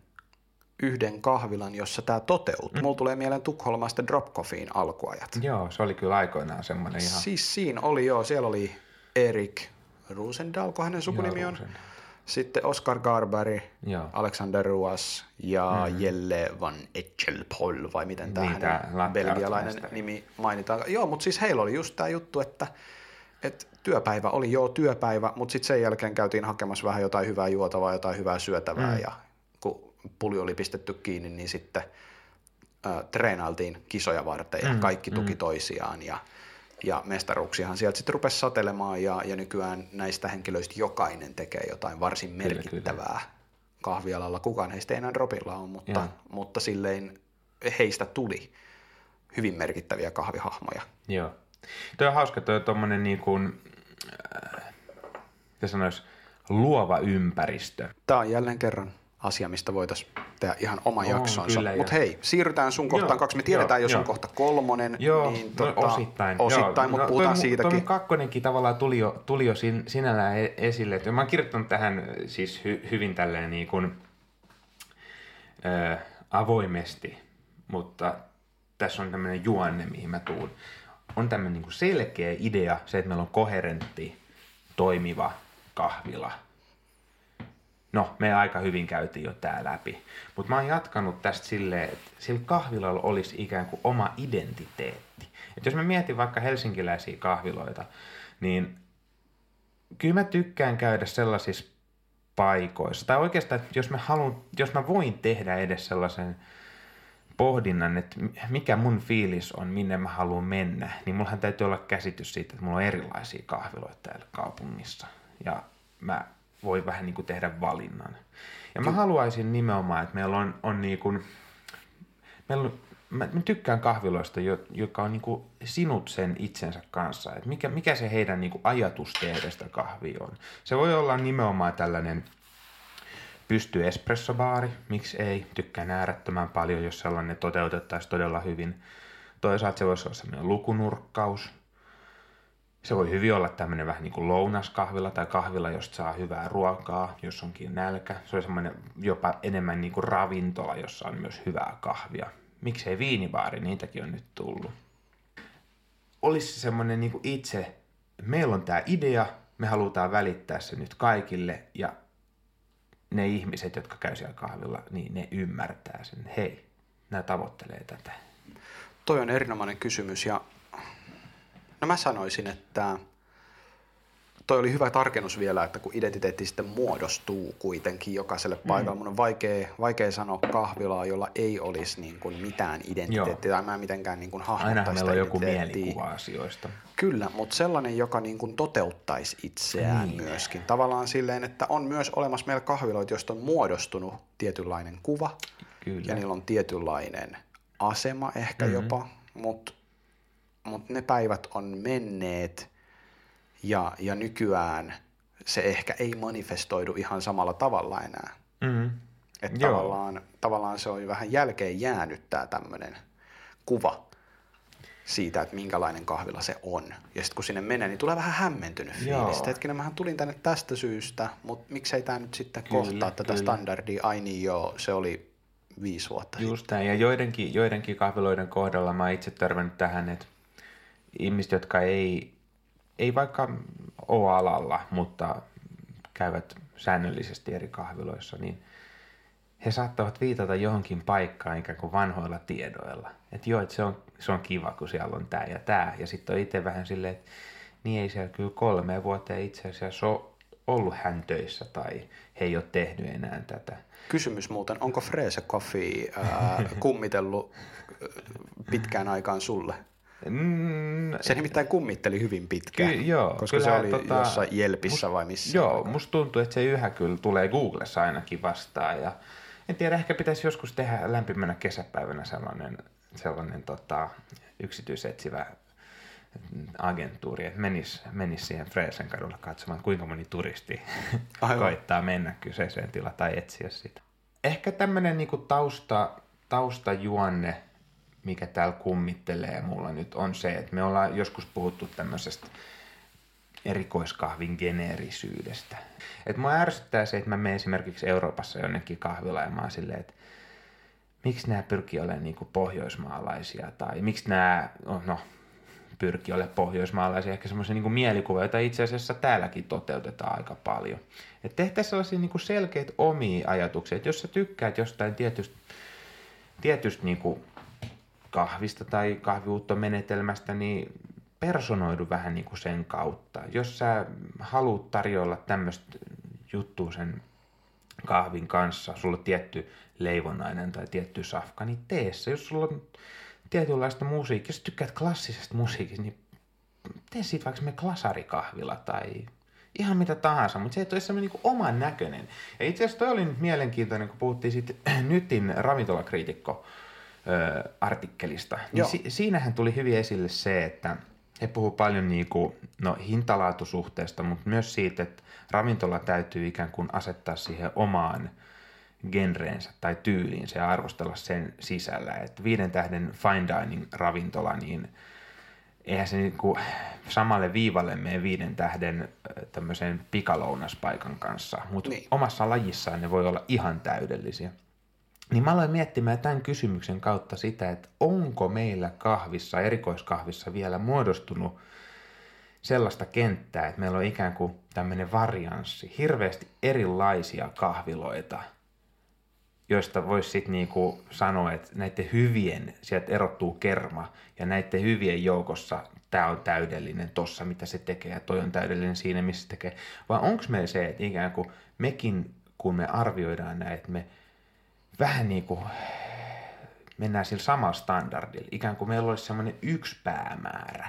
yhden kahvilan, jossa tämä toteutuu. Mm. Mulla tulee mieleen Tukholmasta Drop Coffeein alkuajat. Joo, se oli kyllä aikoinaan semmoinen ihan... Siis siinä oli joo, siellä oli Erik Rosendal, kun hänen sukunimi Joo, on. Rosendal. Sitten Oscar Garberg, Joo. Alexander Ruas ja mm. Jelle van Etchelpol, vai miten tämä Niin, hänen belgialainen nimi mainitaan. Joo, mutta siis heillä oli just tämä juttu, että, että työpäivä oli joo työpäivä, mutta sitten sen jälkeen käytiin hakemassa vähän jotain hyvää juotavaa, jotain hyvää syötävää mm. ja kun puli oli pistetty kiinni, niin sitten äh, treenailtiin kisoja varten ja Mm, kaikki tuki toisiaan ja, ja mestaruuksiahan sieltä sitten rupesi satelemaan ja, ja nykyään näistä henkilöistä jokainen tekee jotain varsin Kyllä, merkittävää kahvialalla. Kukaan heistä ei enää dropilla ole, mutta, mutta silleen heistä tuli hyvin merkittäviä kahvihahmoja. Joo. Tuo on hauska, tuo tommonen niin kuin, äh, mitä sanois, luova ympäristö. Tämä on jälleen kerran asia, mistä voitaisiin tehdä ihan oma On, jaksonsa. kyllä, ja- Mutta hei, siirrytään sun kohtaan Joo, kaksi. Me tiedetään, joo, jos on joo. kohta kolmonen, Joo, niin no, tota, osittain. osittain Joo. mutta no, puhutaan toi, siitäkin. Toi kakkonenkin tavallaan tuli jo, tuli jo sin, sinällään e- esille. Et mä oon kirjoittanut tähän siis hy, hyvin tälleen niin kuin, ö, avoimesti, mutta tässä on tämmöinen juonne, mihin mä tuun. On tämmöinen niin selkeä idea, se, että meillä on koherentti, toimiva kahvila. No, me aika hyvin käytiin jo tää läpi. Mutta mä oon jatkanut tästä silleen, että sillä kahvilalla olisi ikään kuin oma identiteetti. Et jos mä mietin vaikka helsinkiläisiä kahviloita, niin kyllä mä tykkään käydä sellaisissa paikoissa. Tai oikeastaan, jos mä, haluan, jos mä voin tehdä edes sellaisen pohdinnan, että mikä mun fiilis on, minne mä haluan mennä, niin mullahan täytyy olla käsitys siitä, että mulla on erilaisia kahviloita täällä kaupungissa. Ja mä voin vähän niin kuin tehdä valinnan. Ja mä haluaisin nimenomaan, että meillä on, on niin kuin, meillä on, mä, mä tykkään kahviloista, jo, joka on niin kuin sinut sen itsensä kanssa. Että mikä, mikä se heidän niin kuin ajatus tehdä sitä kahvia on. Se voi olla nimenomaan tällainen pysty espressobaari, miksi ei, tykkään äärettömän paljon, jos sellainen toteutettaisiin todella hyvin. Toisaalta se voisi olla sellainen lukunurkkaus. Se voi hyvin olla tämmöinen vähän niin kuin lounaskahvila tai kahvila, josta saa hyvää ruokaa, jos onkin nälkä. Se on semmoinen jopa enemmän niin kuin ravintola, jossa on myös hyvää kahvia. Miksei viinibaari, niitäkin on nyt tullut. Olisi semmoinen niin kuin itse, meillä on tämä idea, me halutaan välittää se nyt kaikille ja ne ihmiset, jotka käy siellä kahvilla, niin ne ymmärtää sen. Hei, nämä tavoittelee tätä. Toi on erinomainen kysymys ja no mä sanoisin, että toi oli hyvä tarkennus vielä, että kun identiteetti sitten muodostuu kuitenkin jokaiselle paikalle. Mm. Mun on vaikea, vaikea sanoa kahvilaa, jolla ei olisi niin kuin mitään identiteettiä tai mä en mitenkään niin kuin hahmottaisi meillä on joku mielikuva asioista. Kyllä, mutta sellainen, joka niin kuin toteuttaisi itseään niin. myöskin. Tavallaan silleen, että on myös olemassa meillä kahviloita, joista on muodostunut tietynlainen kuva. Kyllä. Ja niillä on tietynlainen asema ehkä mm-hmm. jopa, mutta mut ne päivät on menneet ja, ja nykyään se ehkä ei manifestoidu ihan samalla tavalla enää. Mm-hmm. Että tavallaan, tavallaan se on vähän jälkeen jäänyt tämä tämmöinen kuva siitä, että minkälainen kahvila se on. Ja sitten kun sinne menee, niin tulee vähän hämmentynyt fiilis. Hetkinen, mähän tulin tänne tästä syystä, mutta miksei tämä nyt sitten Kyllä, kohtaa tätä kyllä. standardia? Ai niin joo, se oli viisi vuotta sitten. Just näin. Ja joidenkin, joidenkin kahviloiden kohdalla mä itse törmännyt tähän, että ihmiset, jotka ei, ei vaikka ole alalla, mutta käyvät säännöllisesti eri kahviloissa, niin he saattavat viitata johonkin paikkaan ikään kuin vanhoilla tiedoilla. Että joo, että se on, se on kiva, kun siellä on tämä ja tämä. Ja sitten on itse vähän silleen, että niin ei siellä kyllä kolme vuoteen itse asiassa ole ollut hän töissä tai he ei ole tehnyt enää tätä. Kysymys muuten, onko Freese Coffee ää, kummitellut ää, pitkään aikaan sulle? Mm, se nimittäin kummitteli hyvin pitkään, ky- joo, koska kyllä, se oli tota, jossain Jelpissä must, vai missä. Joo, aika. musta tuntuu, että se yhä kyllä tulee Googlessa ainakin vastaan. Ja en tiedä, ehkä pitäisi joskus tehdä lämpimänä kesäpäivänä sellainen, sellainen tota, yksityisetsivä agentuuri, että menisi, menisi siihen Freesen kadulla katsomaan, kuinka moni turisti Aivan. koittaa mennä kyseiseen tilaan tai etsiä sitä. Ehkä tämmöinen niinku tausta, taustajuonne, mikä täällä kummittelee mulla nyt, on se, että me ollaan joskus puhuttu tämmöisestä erikoiskahvin geneerisyydestä. Et mua ärsyttää se, että mä menen esimerkiksi Euroopassa jonnekin kahvila ja mä oon silleen, että miksi nämä pyrkii olemaan niin pohjoismaalaisia tai miksi nämä, no, pyrkii olemaan pohjoismaalaisia, ehkä semmoisia niin mielikuvia, joita itse asiassa täälläkin toteutetaan aika paljon. Että tehtäisiin sellaisia niin selkeitä omia ajatuksia, että jos sä tykkäät jostain tietystä, tietystä niin kahvista tai kahviuuttomenetelmästä, niin personoidu vähän niin kuin sen kautta. Jos sä haluat tarjolla tämmöistä juttua sen kahvin kanssa, sulla on tietty leivonnainen tai tietty safka, niin tee se. Jos sulla on tietynlaista musiikkia, jos tykkäät klassisesta musiikista, niin tee siitä vaikka me klasarikahvila tai ihan mitä tahansa, mutta se ei ole semmoinen niin oman näköinen. Ja itse asiassa toi oli nyt mielenkiintoinen, kun puhuttiin sitten Nytin ravintolakriitikko artikkelista. Niin si- siinähän tuli hyvin esille se, että he puhuu paljon niin kuin, no, hintalaatusuhteesta, mutta myös siitä, että ravintola täytyy ikään kuin asettaa siihen omaan genreensä tai tyyliinsä ja arvostella sen sisällä. Että viiden tähden fine dining ravintola, niin eihän se niin kuin samalle viivalle mene viiden tähden tämmöisen pikalounaspaikan kanssa, mutta niin. omassa lajissaan ne voi olla ihan täydellisiä. Niin mä aloin miettimään tämän kysymyksen kautta sitä, että onko meillä kahvissa, erikoiskahvissa vielä muodostunut sellaista kenttää, että meillä on ikään kuin tämmöinen varianssi, hirveästi erilaisia kahviloita, joista voisi sitten niinku sanoa, että näiden hyvien, sieltä erottuu kerma, ja näiden hyvien joukossa tämä on täydellinen tossa, mitä se tekee, ja toi on täydellinen siinä, missä se tekee. Vai onko meillä se, että ikään kuin mekin, kun me arvioidaan näitä, me vähän niin kuin mennään sillä samalla standardilla. Ikään kuin meillä olisi semmoinen yksi päämäärä,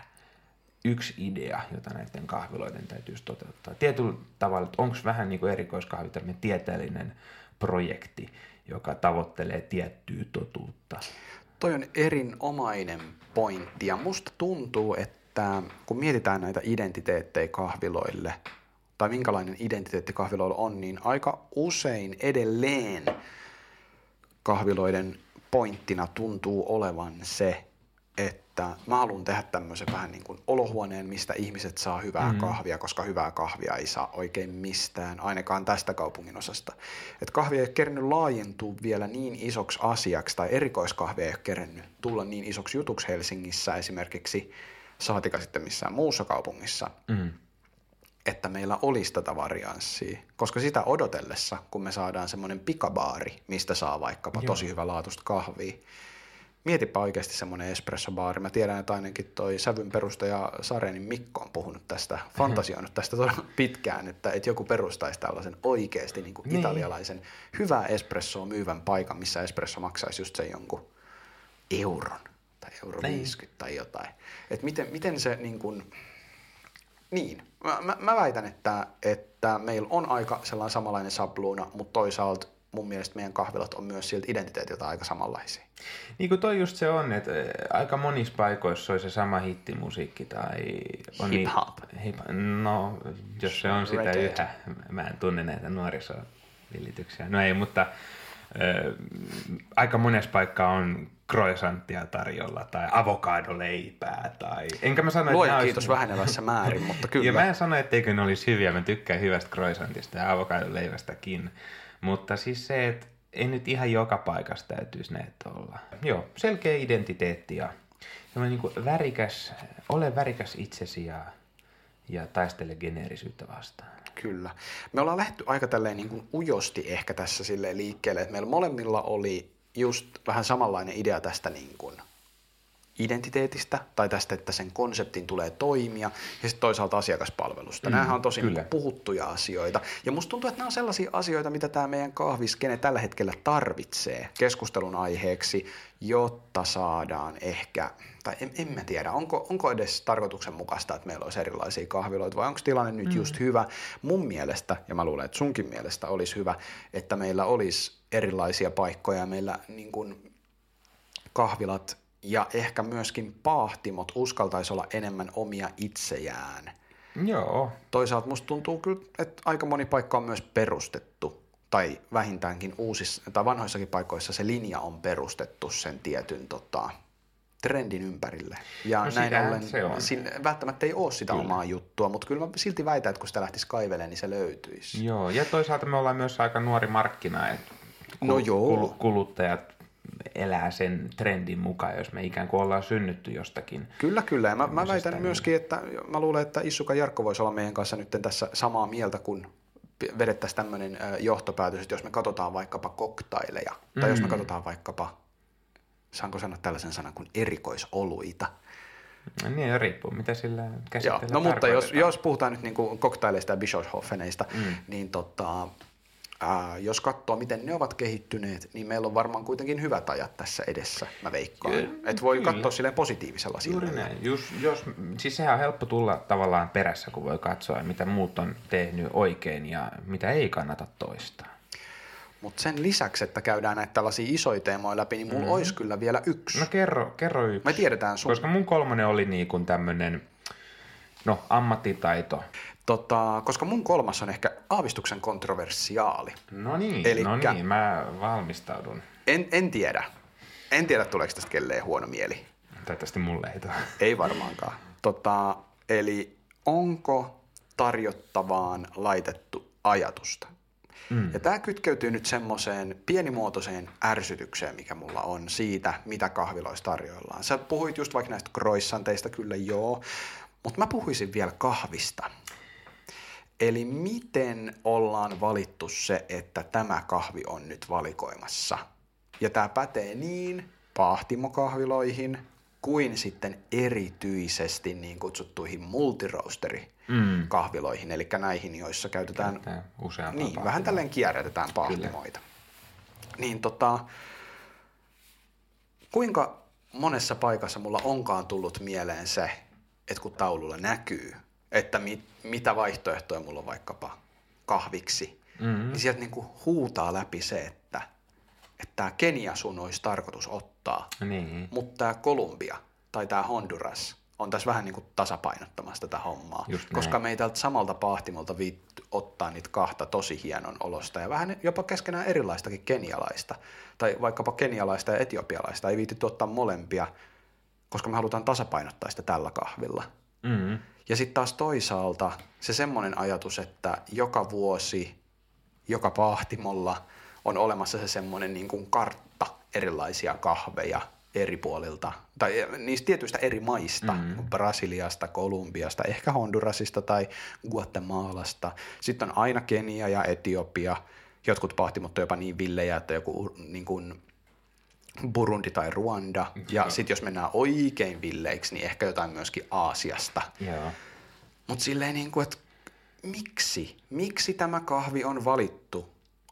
yksi idea, jota näiden kahviloiden täytyisi toteuttaa. Tietyllä tavalla, että onko vähän niin kuin erikoiskahvi tämmöinen tieteellinen projekti, joka tavoittelee tiettyä totuutta. Toi on erinomainen pointti ja musta tuntuu, että kun mietitään näitä identiteettejä kahviloille, tai minkälainen identiteetti kahviloilla on, niin aika usein edelleen – kahviloiden pointtina tuntuu olevan se, että mä haluan tehdä tämmöisen vähän niin kuin olohuoneen, mistä ihmiset saa hyvää mm. kahvia, koska hyvää kahvia ei saa oikein mistään, ainakaan tästä kaupungin osasta. Että kahvi ei ole kerännyt laajentua vielä niin isoksi asiaksi, tai erikoiskahvi ei ole kerännyt tulla niin isoksi jutuksi Helsingissä esimerkiksi, saatika sitten missään muussa kaupungissa. Mm että meillä olisi tätä varianssia, koska sitä odotellessa, kun me saadaan semmoinen pikabaari, mistä saa vaikkapa Joo. tosi hyvä laatusta kahvia, mietipä oikeasti semmoinen espressobaari. Mä tiedän, että ainakin toi sävyn perustaja Sarenin Mikko on puhunut tästä, fantasioinut tästä todella pitkään, että, että joku perustaisi tällaisen oikeasti niin kuin niin. italialaisen hyvää espressoa myyvän paikan, missä espresso maksaisi just sen jonkun euron tai euro niin. 50 tai jotain. Että miten, miten se niin kuin, niin, mä, mä, mä väitän, että, että meillä on aika sellainen samanlainen sabluuna, mutta toisaalta mun mielestä meidän kahvilat on myös siltä identiteetiltä aika samanlaisia. Niin kuin toi just se on, että aika monissa paikoissa on se sama hittimusiikki tai... On Hip-hop. Niin, hip, no, jos se on sitä yhä. Mä en tunne näitä nuorisovilityksiä. No ei, mutta äh, aika monessa paikkaa on croissanttia tarjolla tai avokadoleipää tai... Enkä mä sano, että kiitos olisi... vähenevässä määrin, mutta kyllä. Ja mä en sano, etteikö ne olisi hyviä. Mä tykkään hyvästä croissantista ja avokadoleivästäkin. Mutta siis se, että ei nyt ihan joka paikassa täytyisi näitä olla. Joo, selkeä identiteetti ja niin kuin värikäs, ole värikäs itsesi ja, ja taistele geneerisyyttä vastaan. Kyllä. Me ollaan lähty aika tälleen niin kuin ujosti ehkä tässä silleen liikkeelle, että meillä molemmilla oli just vähän samanlainen idea tästä niin kuin identiteetistä tai tästä, että sen konseptin tulee toimia ja sitten toisaalta asiakaspalvelusta. Mm, Nämähän on tosi niin puhuttuja asioita ja musta tuntuu, että nämä on sellaisia asioita, mitä tämä meidän kahviskene tällä hetkellä tarvitsee keskustelun aiheeksi, jotta saadaan ehkä, tai en, en mä tiedä, onko, onko edes tarkoituksenmukaista, että meillä olisi erilaisia kahviloita vai onko tilanne nyt mm. just hyvä. Mun mielestä, ja mä luulen, että sunkin mielestä olisi hyvä, että meillä olisi erilaisia paikkoja, meillä niin kuin kahvilat ja ehkä myöskin paahtimot uskaltaisi olla enemmän omia itsejään. Joo. Toisaalta musta tuntuu kyllä, että aika moni paikka on myös perustettu, tai vähintäänkin uusissa tai vanhoissakin paikoissa se linja on perustettu sen tietyn tota, trendin ympärille. Ja no näin ollen se on. Sin, välttämättä ei ole sitä kyllä. omaa juttua, mutta kyllä mä silti väitän, että kun sitä lähtisi kaivelemaan, niin se löytyisi. Joo, ja toisaalta me ollaan myös aika nuori markkina, että no joo. kuluttajat elää sen trendin mukaan, jos me ikään kuin ollaan synnytty jostakin. Kyllä, kyllä. Mä, mä väitän niin. myöskin, että mä luulen, että Issuka Jarkko voisi olla meidän kanssa nyt tässä samaa mieltä, kun vedettäisiin tämmöinen johtopäätös, että jos me katsotaan vaikkapa koktaileja, mm. tai jos me mm. katsotaan vaikkapa, saanko sanoa tällaisen sanan kuin erikoisoluita, No niin, riippuu, mitä sillä käsitteellä Joo, no mutta jos, jos puhutaan nyt niin kuin koktaileista ja Bischofshofeneista, mm. niin tota, ää, jos katsoo, miten ne ovat kehittyneet, niin meillä on varmaan kuitenkin hyvät ajat tässä edessä, mä veikkaan. Että voi kyllä. katsoa silleen positiivisella silmällä. Juuri näin. Just, jos, siis sehän on helppo tulla tavallaan perässä, kun voi katsoa, mitä muut on tehnyt oikein ja mitä ei kannata toistaa. Mutta sen lisäksi, että käydään näitä tällaisia isoja teemoja läpi, niin mulla mm. olisi kyllä vielä yksi. No kerro, kerro yksi. Me tiedetään sun. Koska mun kolmonen oli niin kuin tämmöinen, no ammattitaito. Tota, koska mun kolmas on ehkä aavistuksen kontroversiaali. No niin, Elikkä, no niin, mä valmistaudun. En, en tiedä. En tiedä, tuleeko tästä kelleen huono mieli. Toivottavasti mulle ei tule. Ei varmaankaan. Tota, eli onko tarjottavaan laitettu ajatusta? Mm. Ja tämä kytkeytyy nyt semmoiseen pienimuotoiseen ärsytykseen, mikä mulla on siitä, mitä kahviloissa tarjoillaan. Sä puhuit just vaikka näistä croissanteista, kyllä joo, mutta mä puhuisin vielä kahvista. Eli miten ollaan valittu se, että tämä kahvi on nyt valikoimassa? Ja tämä pätee niin pahtimokahviloihin kuin sitten erityisesti niin kutsuttuihin multiroasteri mm. kahviloihin, eli näihin, joissa käytetään, useampaa niin, vähän tälleen kierrätetään pahtimoita. Kyllä. Niin tota, kuinka monessa paikassa mulla onkaan tullut mieleen se, että kun taululla näkyy, että mit, mitä vaihtoehtoja mulla on vaikkapa kahviksi, mm-hmm. niin sieltä niin kuin huutaa läpi se, että että tämä Kenia sun olisi tarkoitus ottaa, niin. mutta tämä Kolumbia tai tämä Honduras on tässä vähän niin kuin tasapainottamassa tätä hommaa, Just koska näin. me ei tältä samalta pahtimolta viitty ottaa niitä kahta tosi hienon olosta ja vähän jopa keskenään erilaistakin kenialaista tai vaikkapa kenialaista ja etiopialaista ei viitty ottaa molempia, koska me halutaan tasapainottaa sitä tällä kahvilla. Mm-hmm. Ja sitten taas toisaalta se semmoinen ajatus, että joka vuosi, joka pahtimolla on olemassa se semmoinen niin kuin kartta erilaisia kahveja eri puolilta, tai niistä tietyistä eri maista, mm. Brasiliasta, Kolumbiasta, ehkä Hondurasista tai Guatemalasta. Sitten on aina Kenia ja Etiopia, jotkut pahtimot on jopa niin villejä, että joku niin kuin Burundi tai Ruanda. Ja sitten jos mennään oikein villeiksi, niin ehkä jotain myöskin Aasiasta. Mutta silleen niin kuin, että miksi? Miksi tämä kahvi on valittu?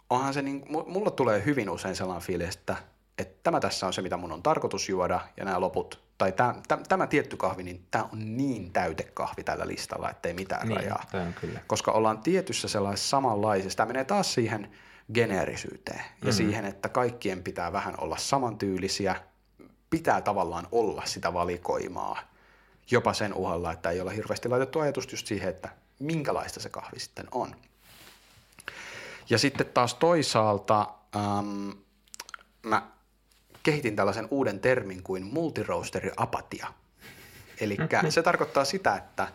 Onhan se niin, mulla tulee hyvin usein sellainen fiilis, että, että tämä tässä on se, mitä mun on tarkoitus juoda, ja nämä loput, tai tämä, tämä, tämä tietty kahvi, niin tämä on niin täytekahvi tällä listalla, ettei mitään niin, rajaa. Kyllä. Koska ollaan tietyssä sellaisessa samanlaisessa, tämä menee taas siihen geneerisyyteen ja mm. siihen, että kaikkien pitää vähän olla samantyylisiä, pitää tavallaan olla sitä valikoimaa, jopa sen uhalla, että ei olla hirveästi laitettu ajatusta just siihen, että minkälaista se kahvi sitten on. Ja sitten taas toisaalta ähm, mä kehitin tällaisen uuden termin kuin multiroasteri apatia. Eli se tarkoittaa sitä, että,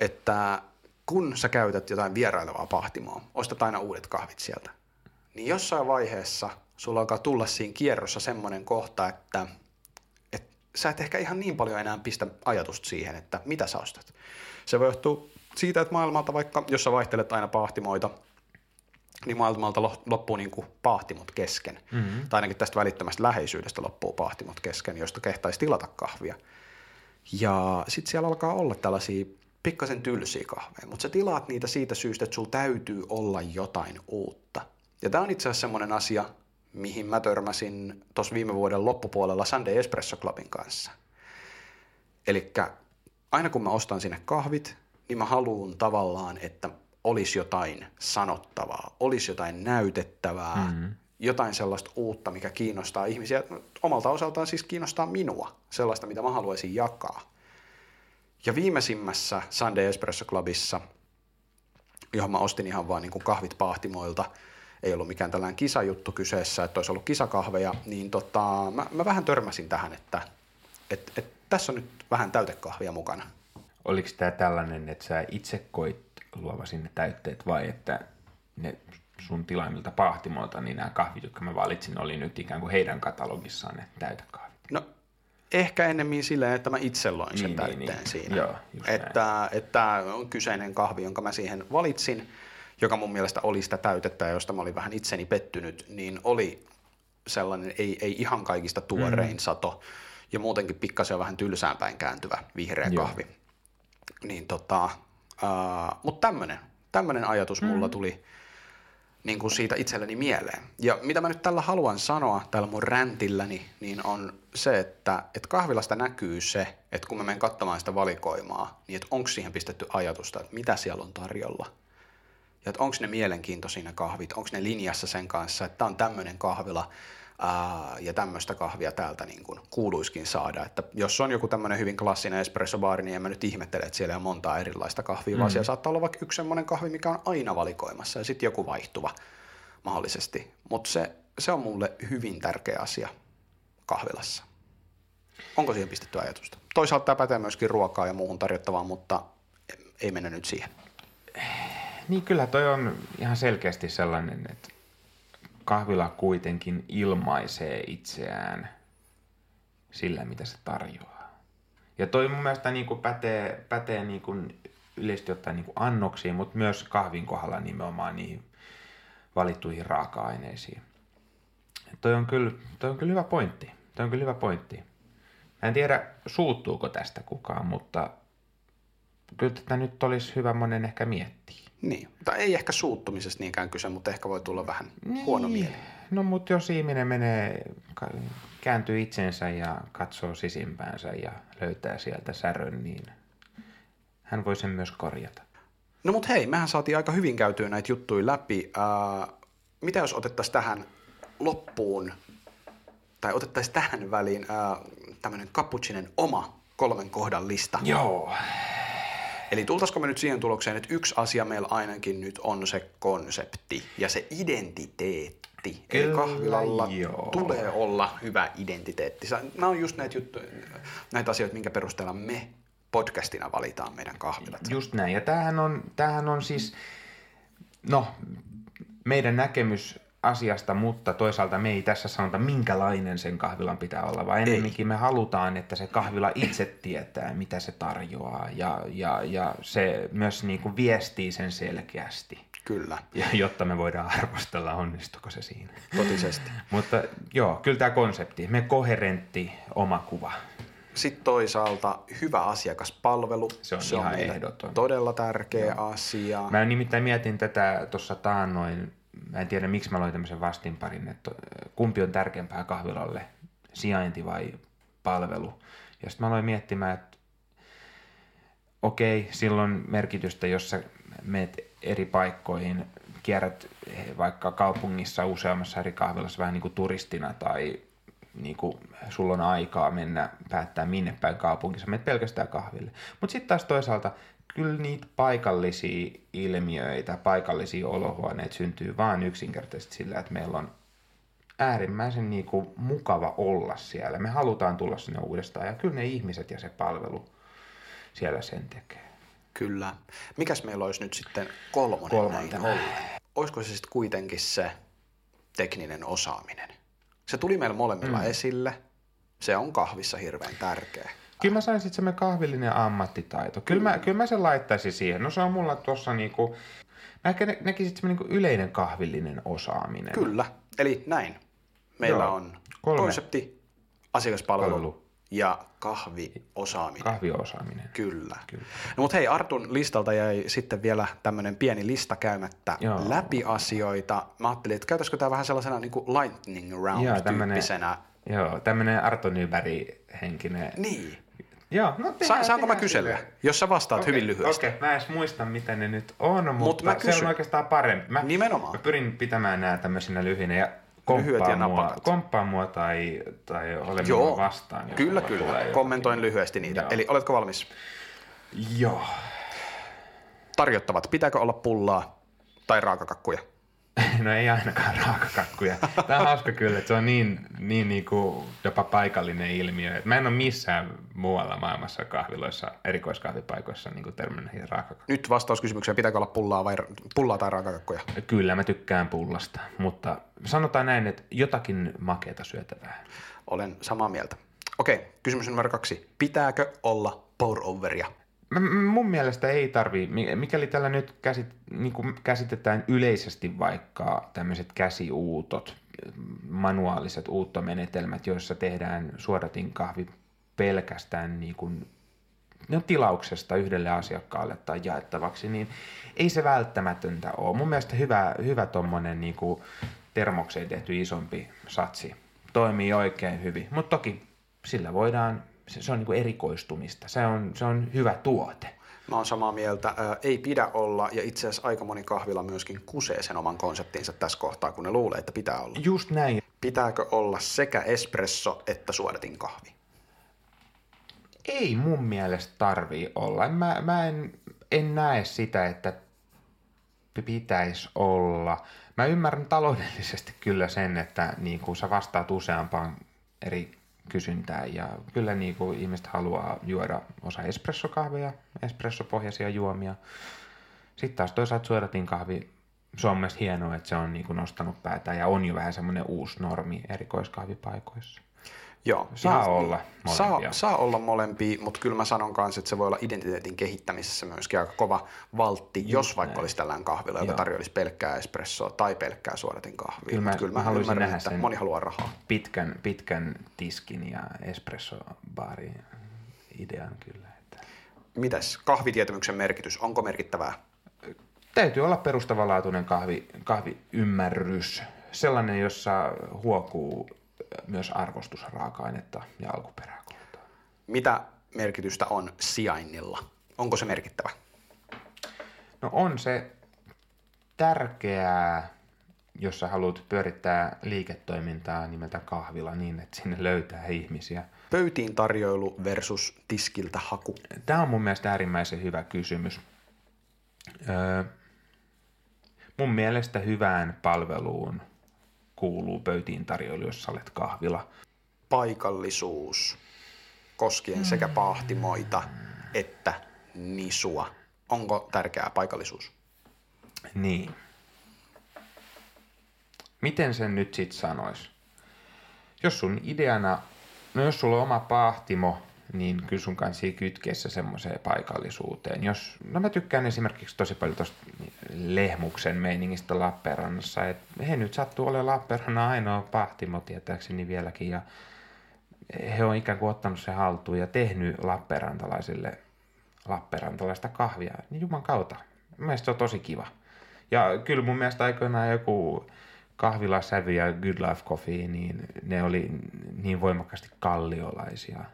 että kun sä käytät jotain vierailevaa pahtimoa, ostat aina uudet kahvit sieltä niin jossain vaiheessa sulla alkaa tulla siinä kierrossa semmoinen kohta, että, että sä et ehkä ihan niin paljon enää pistä ajatusta siihen, että mitä sä ostat. Se voi johtua siitä, että maailmalta vaikka, jos sä vaihtelet aina pahtimoita, niin maailmalta loppuu niin kuin paahtimot kesken. Mm-hmm. Tai ainakin tästä välittömästä läheisyydestä loppuu paahtimot kesken, josta kehtaisi tilata kahvia. Ja sitten siellä alkaa olla tällaisia pikkasen tylsiä kahveja, mutta sä tilaat niitä siitä syystä, että sulla täytyy olla jotain uutta. Ja tämä on itse asiassa semmoinen asia, mihin mä törmäsin tuossa viime vuoden loppupuolella Sunday Espresso Clubin kanssa. Eli aina kun mä ostan sinne kahvit, niin mä haluan tavallaan, että olisi jotain sanottavaa, olisi jotain näytettävää, mm-hmm. jotain sellaista uutta, mikä kiinnostaa ihmisiä. Omalta osaltaan siis kiinnostaa minua, sellaista, mitä mä haluaisin jakaa. Ja viimeisimmässä Sunday Espresso Clubissa, johon mä ostin ihan vaan niin kuin kahvit pahtimoilta, ei ollut mikään tällainen kisajuttu kyseessä, että olisi ollut kisakahveja, niin tota, mä, mä vähän törmäsin tähän, että et, et, tässä on nyt vähän täytekahvia mukana. Oliko tämä tällainen, että sä itse koit luova sinne täytteet vai että ne sun tilaimilta pahtimoilta, niin nämä kahvit, jotka mä valitsin, oli nyt ikään kuin heidän katalogissaan ne täytekahvit? No ehkä ennemmin silleen, että mä itse loin sen niin, täytteen niin, niin. siinä. Joo, että, että on kyseinen kahvi, jonka mä siihen valitsin, joka mun mielestä oli sitä täytettä, josta mä olin vähän itseni pettynyt, niin oli sellainen ei, ei ihan kaikista tuorein mm. sato ja muutenkin pikkasen vähän tylsään kääntyvä vihreä Joo. kahvi. Niin tota, Uh, Mutta tämmöinen tämmönen ajatus mulla mm. tuli niin kuin siitä itselleni mieleen. Ja mitä mä nyt tällä haluan sanoa, tällä mun räntilläni, niin on se, että, että kahvilasta näkyy se, että kun mä menen katsomaan sitä valikoimaa, niin että onko siihen pistetty ajatusta, että mitä siellä on tarjolla. Ja että onko ne mielenkiintoisia ne kahvit, onko ne linjassa sen kanssa, että tämä on tämmöinen kahvila, ää, ja tämmöistä kahvia täältä niin kuin kuuluiskin saada. Että jos on joku tämmöinen hyvin klassinen espressobaari, niin en mä nyt ihmettele, että siellä on montaa erilaista kahvia, mm. vaan siellä saattaa olla vaikka yksi semmoinen kahvi, mikä on aina valikoimassa ja sitten joku vaihtuva mahdollisesti. Mutta se, se on mulle hyvin tärkeä asia kahvilassa. Onko siihen pistetty ajatusta? Toisaalta tämä pätee myöskin ruokaa ja muuhun tarjottavaan, mutta ei mennä nyt siihen. Niin kyllä toi on ihan selkeästi sellainen, että kahvila kuitenkin ilmaisee itseään sillä, mitä se tarjoaa. Ja toi mun mielestä niin kuin pätee, pätee niin kuin yleisesti ottaen niin kuin annoksiin, mutta myös kahvin kohdalla nimenomaan niihin valittuihin raaka-aineisiin. Toi on, kyllä, toi on kyllä hyvä pointti. Toi on kyllä hyvä pointti. Mä en tiedä, suuttuuko tästä kukaan, mutta kyllä tätä nyt olisi hyvä monen ehkä miettiä. Niin, mutta ei ehkä suuttumisesta niinkään kyse, mutta ehkä voi tulla vähän niin. huono mieli. No mutta jos ihminen menee, kääntyy itsensä ja katsoo sisimpäänsä ja löytää sieltä särön, niin hän voi sen myös korjata. No mutta hei, mehän saatiin aika hyvin käytyä näitä juttuja läpi. Äh, mitä jos otettaisiin tähän loppuun, tai otettaisiin tähän väliin äh, tämmöinen kapputsinen oma kolmen kohdan lista? Joo. Eli tultaisiko me nyt siihen tulokseen, että yksi asia meillä ainakin nyt on se konsepti ja se identiteetti. Kyllä, Eli kahvilalla joo. tulee olla hyvä identiteetti. Nämä on just näitä, juttuja, näitä asioita, minkä perusteella me podcastina valitaan meidän kahvilat. Just näin. Ja tämähän on, tämähän on siis, no, meidän näkemys asiasta, mutta toisaalta me ei tässä sanota, minkälainen sen kahvilan pitää olla, vaan enemmänkin me halutaan, että se kahvila itse tietää, mitä se tarjoaa ja, ja, ja se myös niin kuin viestii sen selkeästi. Kyllä. Ja, jotta me voidaan arvostella, onnistuko se siinä. Totisesti. mutta joo, kyllä tämä konsepti, me koherentti oma kuva. Sitten toisaalta hyvä asiakaspalvelu. Se on se ihan on ehdoton. Todella tärkeä Joo. asia. Mä nimittäin mietin tätä tuossa taannoin mä en tiedä miksi mä loin tämmöisen vastinparin, että kumpi on tärkeämpää kahvilalle, sijainti vai palvelu. Ja sitten mä aloin miettimään, että okei, silloin merkitystä, jos sä meet eri paikkoihin, kierrät vaikka kaupungissa useammassa eri kahvilassa vähän niin kuin turistina tai niin kuin sulla on aikaa mennä päättää minne päin kaupungissa, menet pelkästään kahville. Mutta sitten taas toisaalta kyllä niitä paikallisia ilmiöitä, paikallisia olohuoneita syntyy vaan yksinkertaisesti sillä, että meillä on äärimmäisen niin kuin mukava olla siellä. Me halutaan tulla sinne uudestaan ja kyllä ne ihmiset ja se palvelu siellä sen tekee. Kyllä. Mikäs meillä olisi nyt sitten kolmonen Kolmantena. näin Olisiko se sitten kuitenkin se tekninen osaaminen? Se tuli meillä molemmilla mm. esille. Se on kahvissa hirveän tärkeä. Kyllä mä saisin semmoinen kahvillinen ammattitaito. Kyllä, mä, kyllä mä sen laittaisin siihen. No se on mulla tuossa niinku... Mä ehkä nä- näkisin semmoinen niinku yleinen kahvillinen osaaminen. Kyllä. Eli näin. Meillä Joo. on Kolme. konsepti, asiakaspalvelu Palvelu. ja kahviosaaminen. Kahviosaaminen. Kyllä. Kyllä. No mutta hei, Artun listalta jäi sitten vielä tämmöinen pieni lista käymättä Joo. läpi asioita. Mä ajattelin, että käytäisikö tämä vähän sellaisena niin kuin lightning round Joo, tämmönen- tyyppisenä. Joo, tämmöinen Arto Nyberg-henkinen. Niin. Joo, no Sa- tehdään- saanko mä tehdään kysellä, silleen. jos sä vastaat Okei, hyvin lyhyesti? Okei, mä en muista, mitä ne nyt on, mutta mä se kysyn. on oikeastaan parempi. Mä, Nimenomaan. Mä pyrin pitämään nämä tämmöisinä lyhyinä ja komppaa, ja mua, komppaa mua tai, tai ole Joo, minua vastaan. kyllä, kyllä. tulee jotakin. Kommentoin lyhyesti niitä. Joo. Eli oletko valmis? Joo. Tarjottavat, pitääkö olla pullaa tai raakakakkuja? No ei ainakaan raakakakkuja. Tämä on hauska kyllä, että se on niin, niin, niin kuin jopa paikallinen ilmiö. Mä en ole missään muualla maailmassa kahviloissa, erikoiskahvipaikoissa niin törmännyt raakakakkuja. Nyt vastaus kysymykseen, pitääkö olla pullaa, vai, pullaa tai raakakakkuja? Kyllä mä tykkään pullasta, mutta sanotaan näin, että jotakin makeata syötävää. Olen samaa mieltä. Okei, kysymys numero kaksi. Pitääkö olla pour overia? Mun mielestä ei tarvii, mi- mikäli tällä nyt käsit, niin kuin käsitetään yleisesti vaikka tämmöiset käsiuutot, manuaaliset uuttomenetelmät, joissa tehdään suodatinkahvi pelkästään niin kuin, ne on tilauksesta yhdelle asiakkaalle tai jaettavaksi, niin ei se välttämätöntä ole. Mun mielestä hyvä, hyvä tommonen niin termokseen tehty isompi satsi toimii oikein hyvin, mutta toki sillä voidaan, se, se on niin erikoistumista, se on, se on hyvä tuote. Mä oon samaa mieltä. Ää, ei pidä olla, ja itse asiassa aika moni kahvila myöskin kusee sen oman konseptinsa tässä kohtaa, kun ne luulee, että pitää olla. Just näin. Pitääkö olla sekä espresso että suodatin kahvi? Ei mun mielestä tarvii olla. Mä, mä en, en näe sitä, että pitäisi olla. Mä ymmärrän taloudellisesti kyllä sen, että niin sä vastaat useampaan eri kysyntään ja kyllä niin kuin ihmiset haluaa juoda osa espressokahveja, espressopohjaisia juomia. Sitten taas toisaalta suodatin kahvi, se on mielestäni hienoa, että se on niin kuin nostanut päätään ja on jo vähän semmoinen uusi normi erikoiskahvipaikoissa. Joo. Saa ihan- olla saa, molempia. saa olla molempia, mutta kyllä mä sanon kanssa, että se voi olla identiteetin kehittämisessä myöskin aika kova valtti, jos vaikka olisi tällainen kahvila, joka Joo. tarjoilisi pelkkää espressoa tai pelkkää suodatin kahvia. Kyllä mä- Mut kyllä mä mä, haluaisin ymmärrän, nähdä että sen. moni haluaa rahaa. pitkän, pitkän tiskin ja espressobaarin idean kyllä. Että Mitäs? Kahvitietämyksen merkitys, onko merkittävää? täytyy olla perustavanlaatuinen kahvi, kahviymmärrys, sellainen, jossa huokuu myös arvostus raaka-ainetta ja alkuperää kohtaan. Mitä merkitystä on sijainnilla? Onko se merkittävä? No on se tärkeää, jos sä haluat pyörittää liiketoimintaa nimeltä kahvila niin, että sinne löytää ihmisiä. Pöytiin tarjoilu versus tiskiltä haku. Tämä on mun mielestä äärimmäisen hyvä kysymys. Öö, mun mielestä hyvään palveluun kuuluu pöytiin tarjoilu, jos sä olet kahvila. Paikallisuus koskien sekä paahtimoita että nisua. Onko tärkeää paikallisuus? Niin. Miten sen nyt sit sanois? Jos sun ideana, no jos sulla on oma paahtimo, niin kyllä sun kanssa kytkee se semmoiseen paikallisuuteen. Jos, no mä tykkään esimerkiksi tosi paljon tosta lehmuksen meiningistä Lappeenrannassa, että he nyt sattuu olemaan Lappeenrannan ainoa pahtimo tietääkseni vieläkin ja he on ikään kuin ottanut se haltuun ja tehnyt Lappeenrantalaisille Lappeenrantalaista kahvia, niin juman kautta. Mielestäni se on tosi kiva. Ja kyllä mun mielestä aikoinaan joku kahvila Sävy ja Good Life Coffee, niin ne oli niin voimakkaasti kalliolaisia.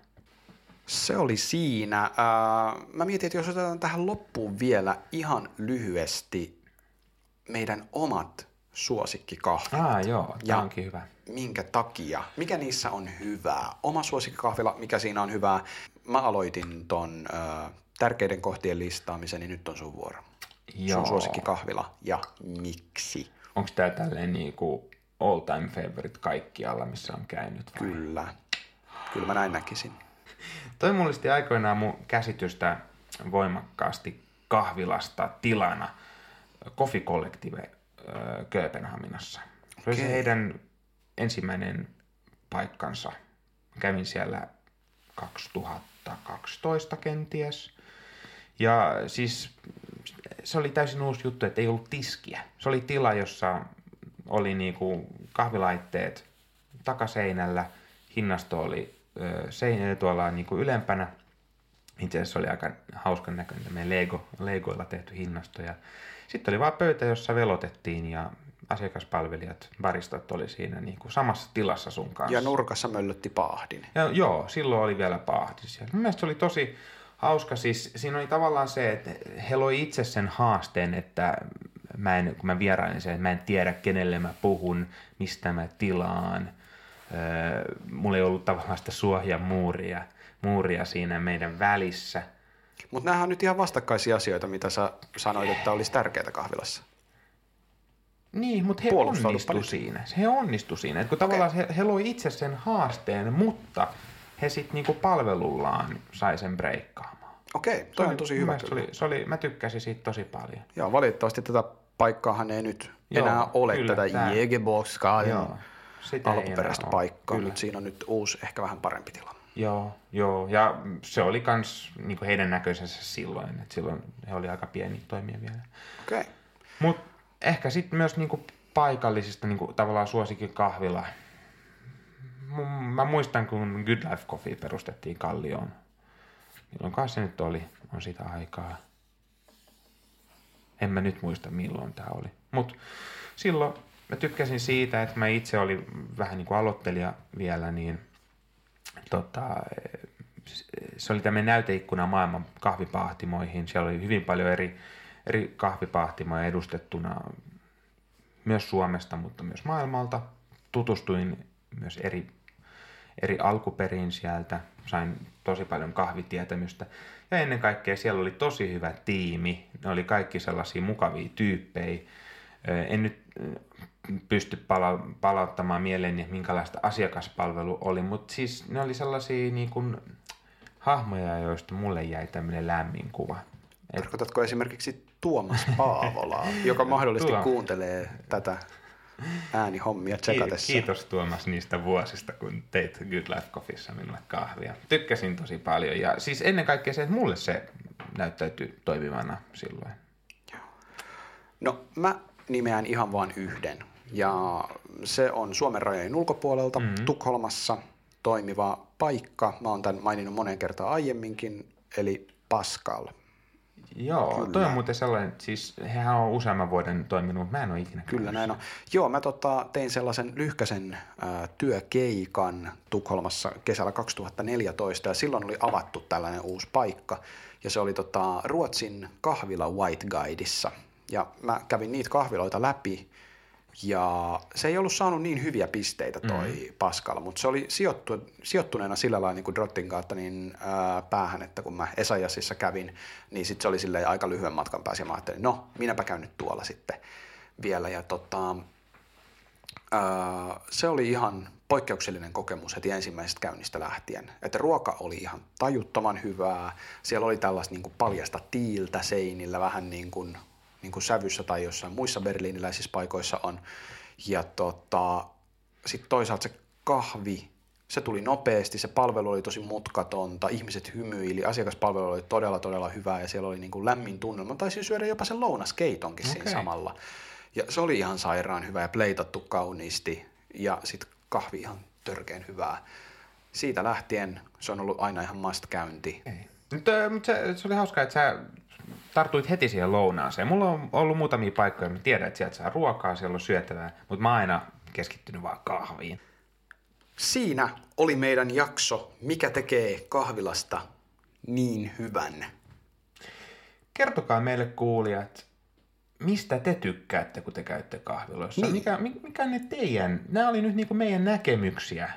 Se oli siinä. Ää, mä mietin, että jos otetaan tähän loppuun vielä ihan lyhyesti meidän omat suosikkikahvit. Ah joo, Ja- tämä onkin hyvä. Minkä takia? Mikä niissä on hyvää? Oma suosikkikahvila, mikä siinä on hyvää? Mä aloitin ton ää, tärkeiden kohtien listaamisen, niin nyt on sun vuoro. Joo. Sun suosikkikahvila ja miksi? Onko tämä tälleen niinku all time favorite kaikkialla, missä on käynyt? Vai? Kyllä. Kyllä mä näin näkisin. Toi mullisti aikoinaan mun käsitystä voimakkaasti kahvilasta tilana Coffee Collective Kööpenhaminassa. Se oli se Okei. heidän ensimmäinen paikkansa. Kävin siellä 2012 kenties. Ja siis se oli täysin uusi juttu, että ei ollut tiskiä. Se oli tila, jossa oli niinku kahvilaitteet takaseinällä, hinnasto oli seinällä tuolla niinku ylempänä. Itse asiassa oli aika hauskan näköinen meidän Lego, Legoilla tehty hinnasto. Ja sitten oli vaan pöytä, jossa velotettiin ja asiakaspalvelijat, baristat oli siinä niin kuin samassa tilassa sun kanssa. Ja nurkassa möllötti paahdin. Ja, joo, silloin oli vielä paahdin siellä. Mielestäni se oli tosi hauska. Siis siinä oli tavallaan se, että he loi itse sen haasteen, että mä en, kun mä vierailin sen, että mä en tiedä kenelle mä puhun, mistä mä tilaan. Öö, mulla ei ollut tavallaan sitä suohia muuria, muuria siinä meidän välissä. Mutta nämähän on nyt ihan vastakkaisia asioita, mitä sä sanoit, että olisi tärkeää kahvilassa. Niin, mutta he onnistu siinä. He onnistu siinä. Että kun okay. tavallaan he, he loi itse sen haasteen, mutta he sitten niinku palvelullaan sai sen breikkaamaan. Okei, okay, toi on tosi hyvä. Se oli, se oli, mä tykkäsin siitä tosi paljon. Joo, valitettavasti tätä paikkaahan ei nyt Joo, enää ole, kyllä, tätä tämä... Jägerboxkaden alkuperäistä paikkaa, mutta siinä on nyt uusi, ehkä vähän parempi tila. Joo, joo, ja se oli kans niin heidän näköisensä silloin, että silloin he oli aika pieni toimia vielä. Okei. Okay. Mutta ehkä sitten myös niinku paikallisista niinku tavallaan suosikin kahvila. Mä muistan, kun Good Life Coffee perustettiin Kallioon. Milloin se nyt oli? On sitä aikaa. En mä nyt muista, milloin tämä oli. Mutta silloin mä tykkäsin siitä, että mä itse olin vähän niin kuin aloittelija vielä, niin tota, se oli tämmöinen näyteikkuna maailman kahvipahtimoihin. Siellä oli hyvin paljon eri eri kahvipahtimoja edustettuna myös Suomesta, mutta myös maailmalta. Tutustuin myös eri, eri alkuperiin sieltä, sain tosi paljon kahvitietämystä. Ja ennen kaikkea siellä oli tosi hyvä tiimi, ne oli kaikki sellaisia mukavia tyyppejä. En nyt pysty pala- palauttamaan mieleeni, minkälaista asiakaspalvelu oli, mutta siis ne oli sellaisia niin kuin, hahmoja, joista mulle jäi tämmöinen lämmin kuva. Tarkoitatko esimerkiksi Tuomas Paavolaa, joka mahdollisesti Tuo. kuuntelee tätä äänihommia tsekatessa. Kiitos Tuomas niistä vuosista, kun teit Good Life Coffeessa minulle kahvia. Tykkäsin tosi paljon ja siis ennen kaikkea se, että mulle se näyttäytyi toimivana silloin. No mä nimeän ihan vain yhden ja se on Suomen rajojen ulkopuolelta mm-hmm. Tukholmassa toimiva paikka. Mä oon tämän maininnut monen kertaan aiemminkin, eli Pascal – Joo, Kyllä. toi on muuten sellainen, siis hehän on useamman vuoden toiminut, mutta mä en ole ikinä Kyllä näin on. Joo, mä tota, tein sellaisen lyhkäisen äh, työkeikan Tukholmassa kesällä 2014 ja silloin oli avattu tällainen uusi paikka ja se oli tota, Ruotsin kahvila White Guideissa ja mä kävin niitä kahviloita läpi ja se ei ollut saanut niin hyviä pisteitä toi mm. Pascal, mutta se oli sijoittu, sijoittuneena sillä lailla niin kuin Drottin kautta niin, ää, päähän, että kun mä Esajasissa kävin, niin sitten se oli silleen aika lyhyen matkan päässä ja mä ajattelin, no minäpä käyn nyt tuolla sitten vielä. Ja tota, ää, se oli ihan poikkeuksellinen kokemus heti ensimmäisestä käynnistä lähtien. Että ruoka oli ihan tajuttoman hyvää. Siellä oli tällaista niin kuin paljasta tiiltä seinillä, vähän niin kuin niin kuin sävyssä tai jossain muissa berliiniläisissä paikoissa on. Ja tota, sitten toisaalta se kahvi, se tuli nopeasti, se palvelu oli tosi mutkatonta, ihmiset hymyili, asiakaspalvelu oli todella todella hyvää ja siellä oli niin kuin lämmin tunnelma. Taisin syödä jopa sen lounaskeitonkin okay. siinä samalla. Ja se oli ihan sairaan hyvä ja pleitattu kauniisti ja sitten kahvi ihan törkeen hyvää. Siitä lähtien se on ollut aina ihan must käynti. Okay. Mutta, mutta se, se oli hauskaa, että sä tartuit heti siihen lounaaseen. Mulla on ollut muutamia paikkoja, mä tiedän, että sieltä saa ruokaa, siellä on syötävää, mutta mä oon aina keskittynyt vaan kahviin. Siinä oli meidän jakso, mikä tekee kahvilasta niin hyvän. Kertokaa meille kuulijat, mistä te tykkäätte, kun te käytte kahviloissa? Niin. Mikä, mikä ne teidän, nämä oli nyt niinku meidän näkemyksiä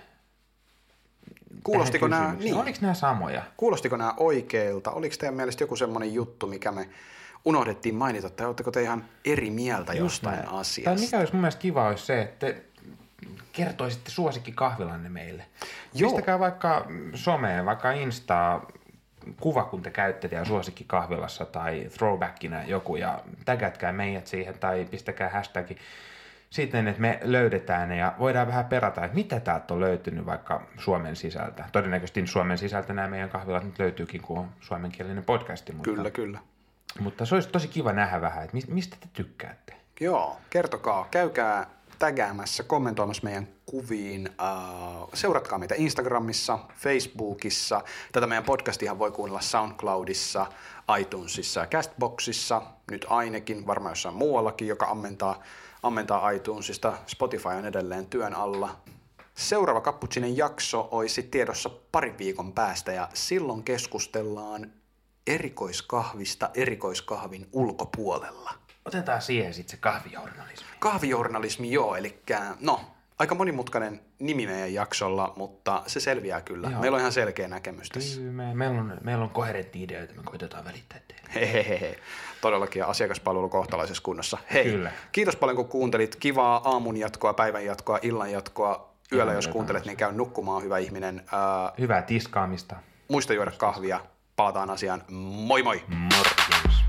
Kuulostiko nämä, niin. Oliko nämä samoja? Kuulostiko nämä oikeilta? Oliko teidän mielestä joku semmoinen juttu, mikä me unohdettiin mainita, tai oletteko te ihan eri mieltä Just jostain näin. asiasta? Tai mikä olisi mun mielestä kiva olisi se, että kertoisitte suosikki kahvilanne meille. Joo. Pistäkää vaikka someen, vaikka Instaa kuva, kun te käytte ja suosikki kahvilassa tai throwbackina joku ja tägätkää meidät siihen tai pistäkää hashtagi siten, että me löydetään ne ja voidaan vähän perata, että mitä täältä on löytynyt vaikka Suomen sisältä. Todennäköisesti Suomen sisältä nämä meidän kahvilat nyt löytyykin, kun on suomenkielinen podcasti. Mutta, Kyllä, kyllä. Mutta se olisi tosi kiva nähdä vähän, että mistä te tykkäätte. Joo, kertokaa. Käykää tägäämässä, kommentoimassa meidän kuviin. Uh, seuratkaa meitä Instagramissa, Facebookissa. Tätä meidän podcastihan voi kuunnella SoundCloudissa, iTunesissa ja Castboxissa. Nyt ainakin, varmaan jossain muuallakin, joka ammentaa, ammentaa iTunesista. Spotify on edelleen työn alla. Seuraava Kapputsinen jakso olisi tiedossa pari viikon päästä ja silloin keskustellaan erikoiskahvista erikoiskahvin ulkopuolella. Otetaan siihen sitten se kahvijournalismi. Kahvijournalismi, joo, eli no, aika monimutkainen nimi meidän jaksolla, mutta se selviää kyllä. Joo. Meillä on ihan selkeä näkemys tässä. Kyllä, me, meillä, on, meillä on koherentti ideoita, me koitetaan välittää teille. Hehehe. Todellakin asiakaspalvelu kohtalaisessa kunnossa. Hei, kyllä. kiitos paljon kun kuuntelit. Kivaa aamun jatkoa, päivän jatkoa, illan jatkoa. Yöllä jos kuuntelet, niin käy nukkumaan, hyvä ihminen. Hyvää tiskaamista. Muista juoda kahvia. Palataan asiaan. Moi moi! Morjens!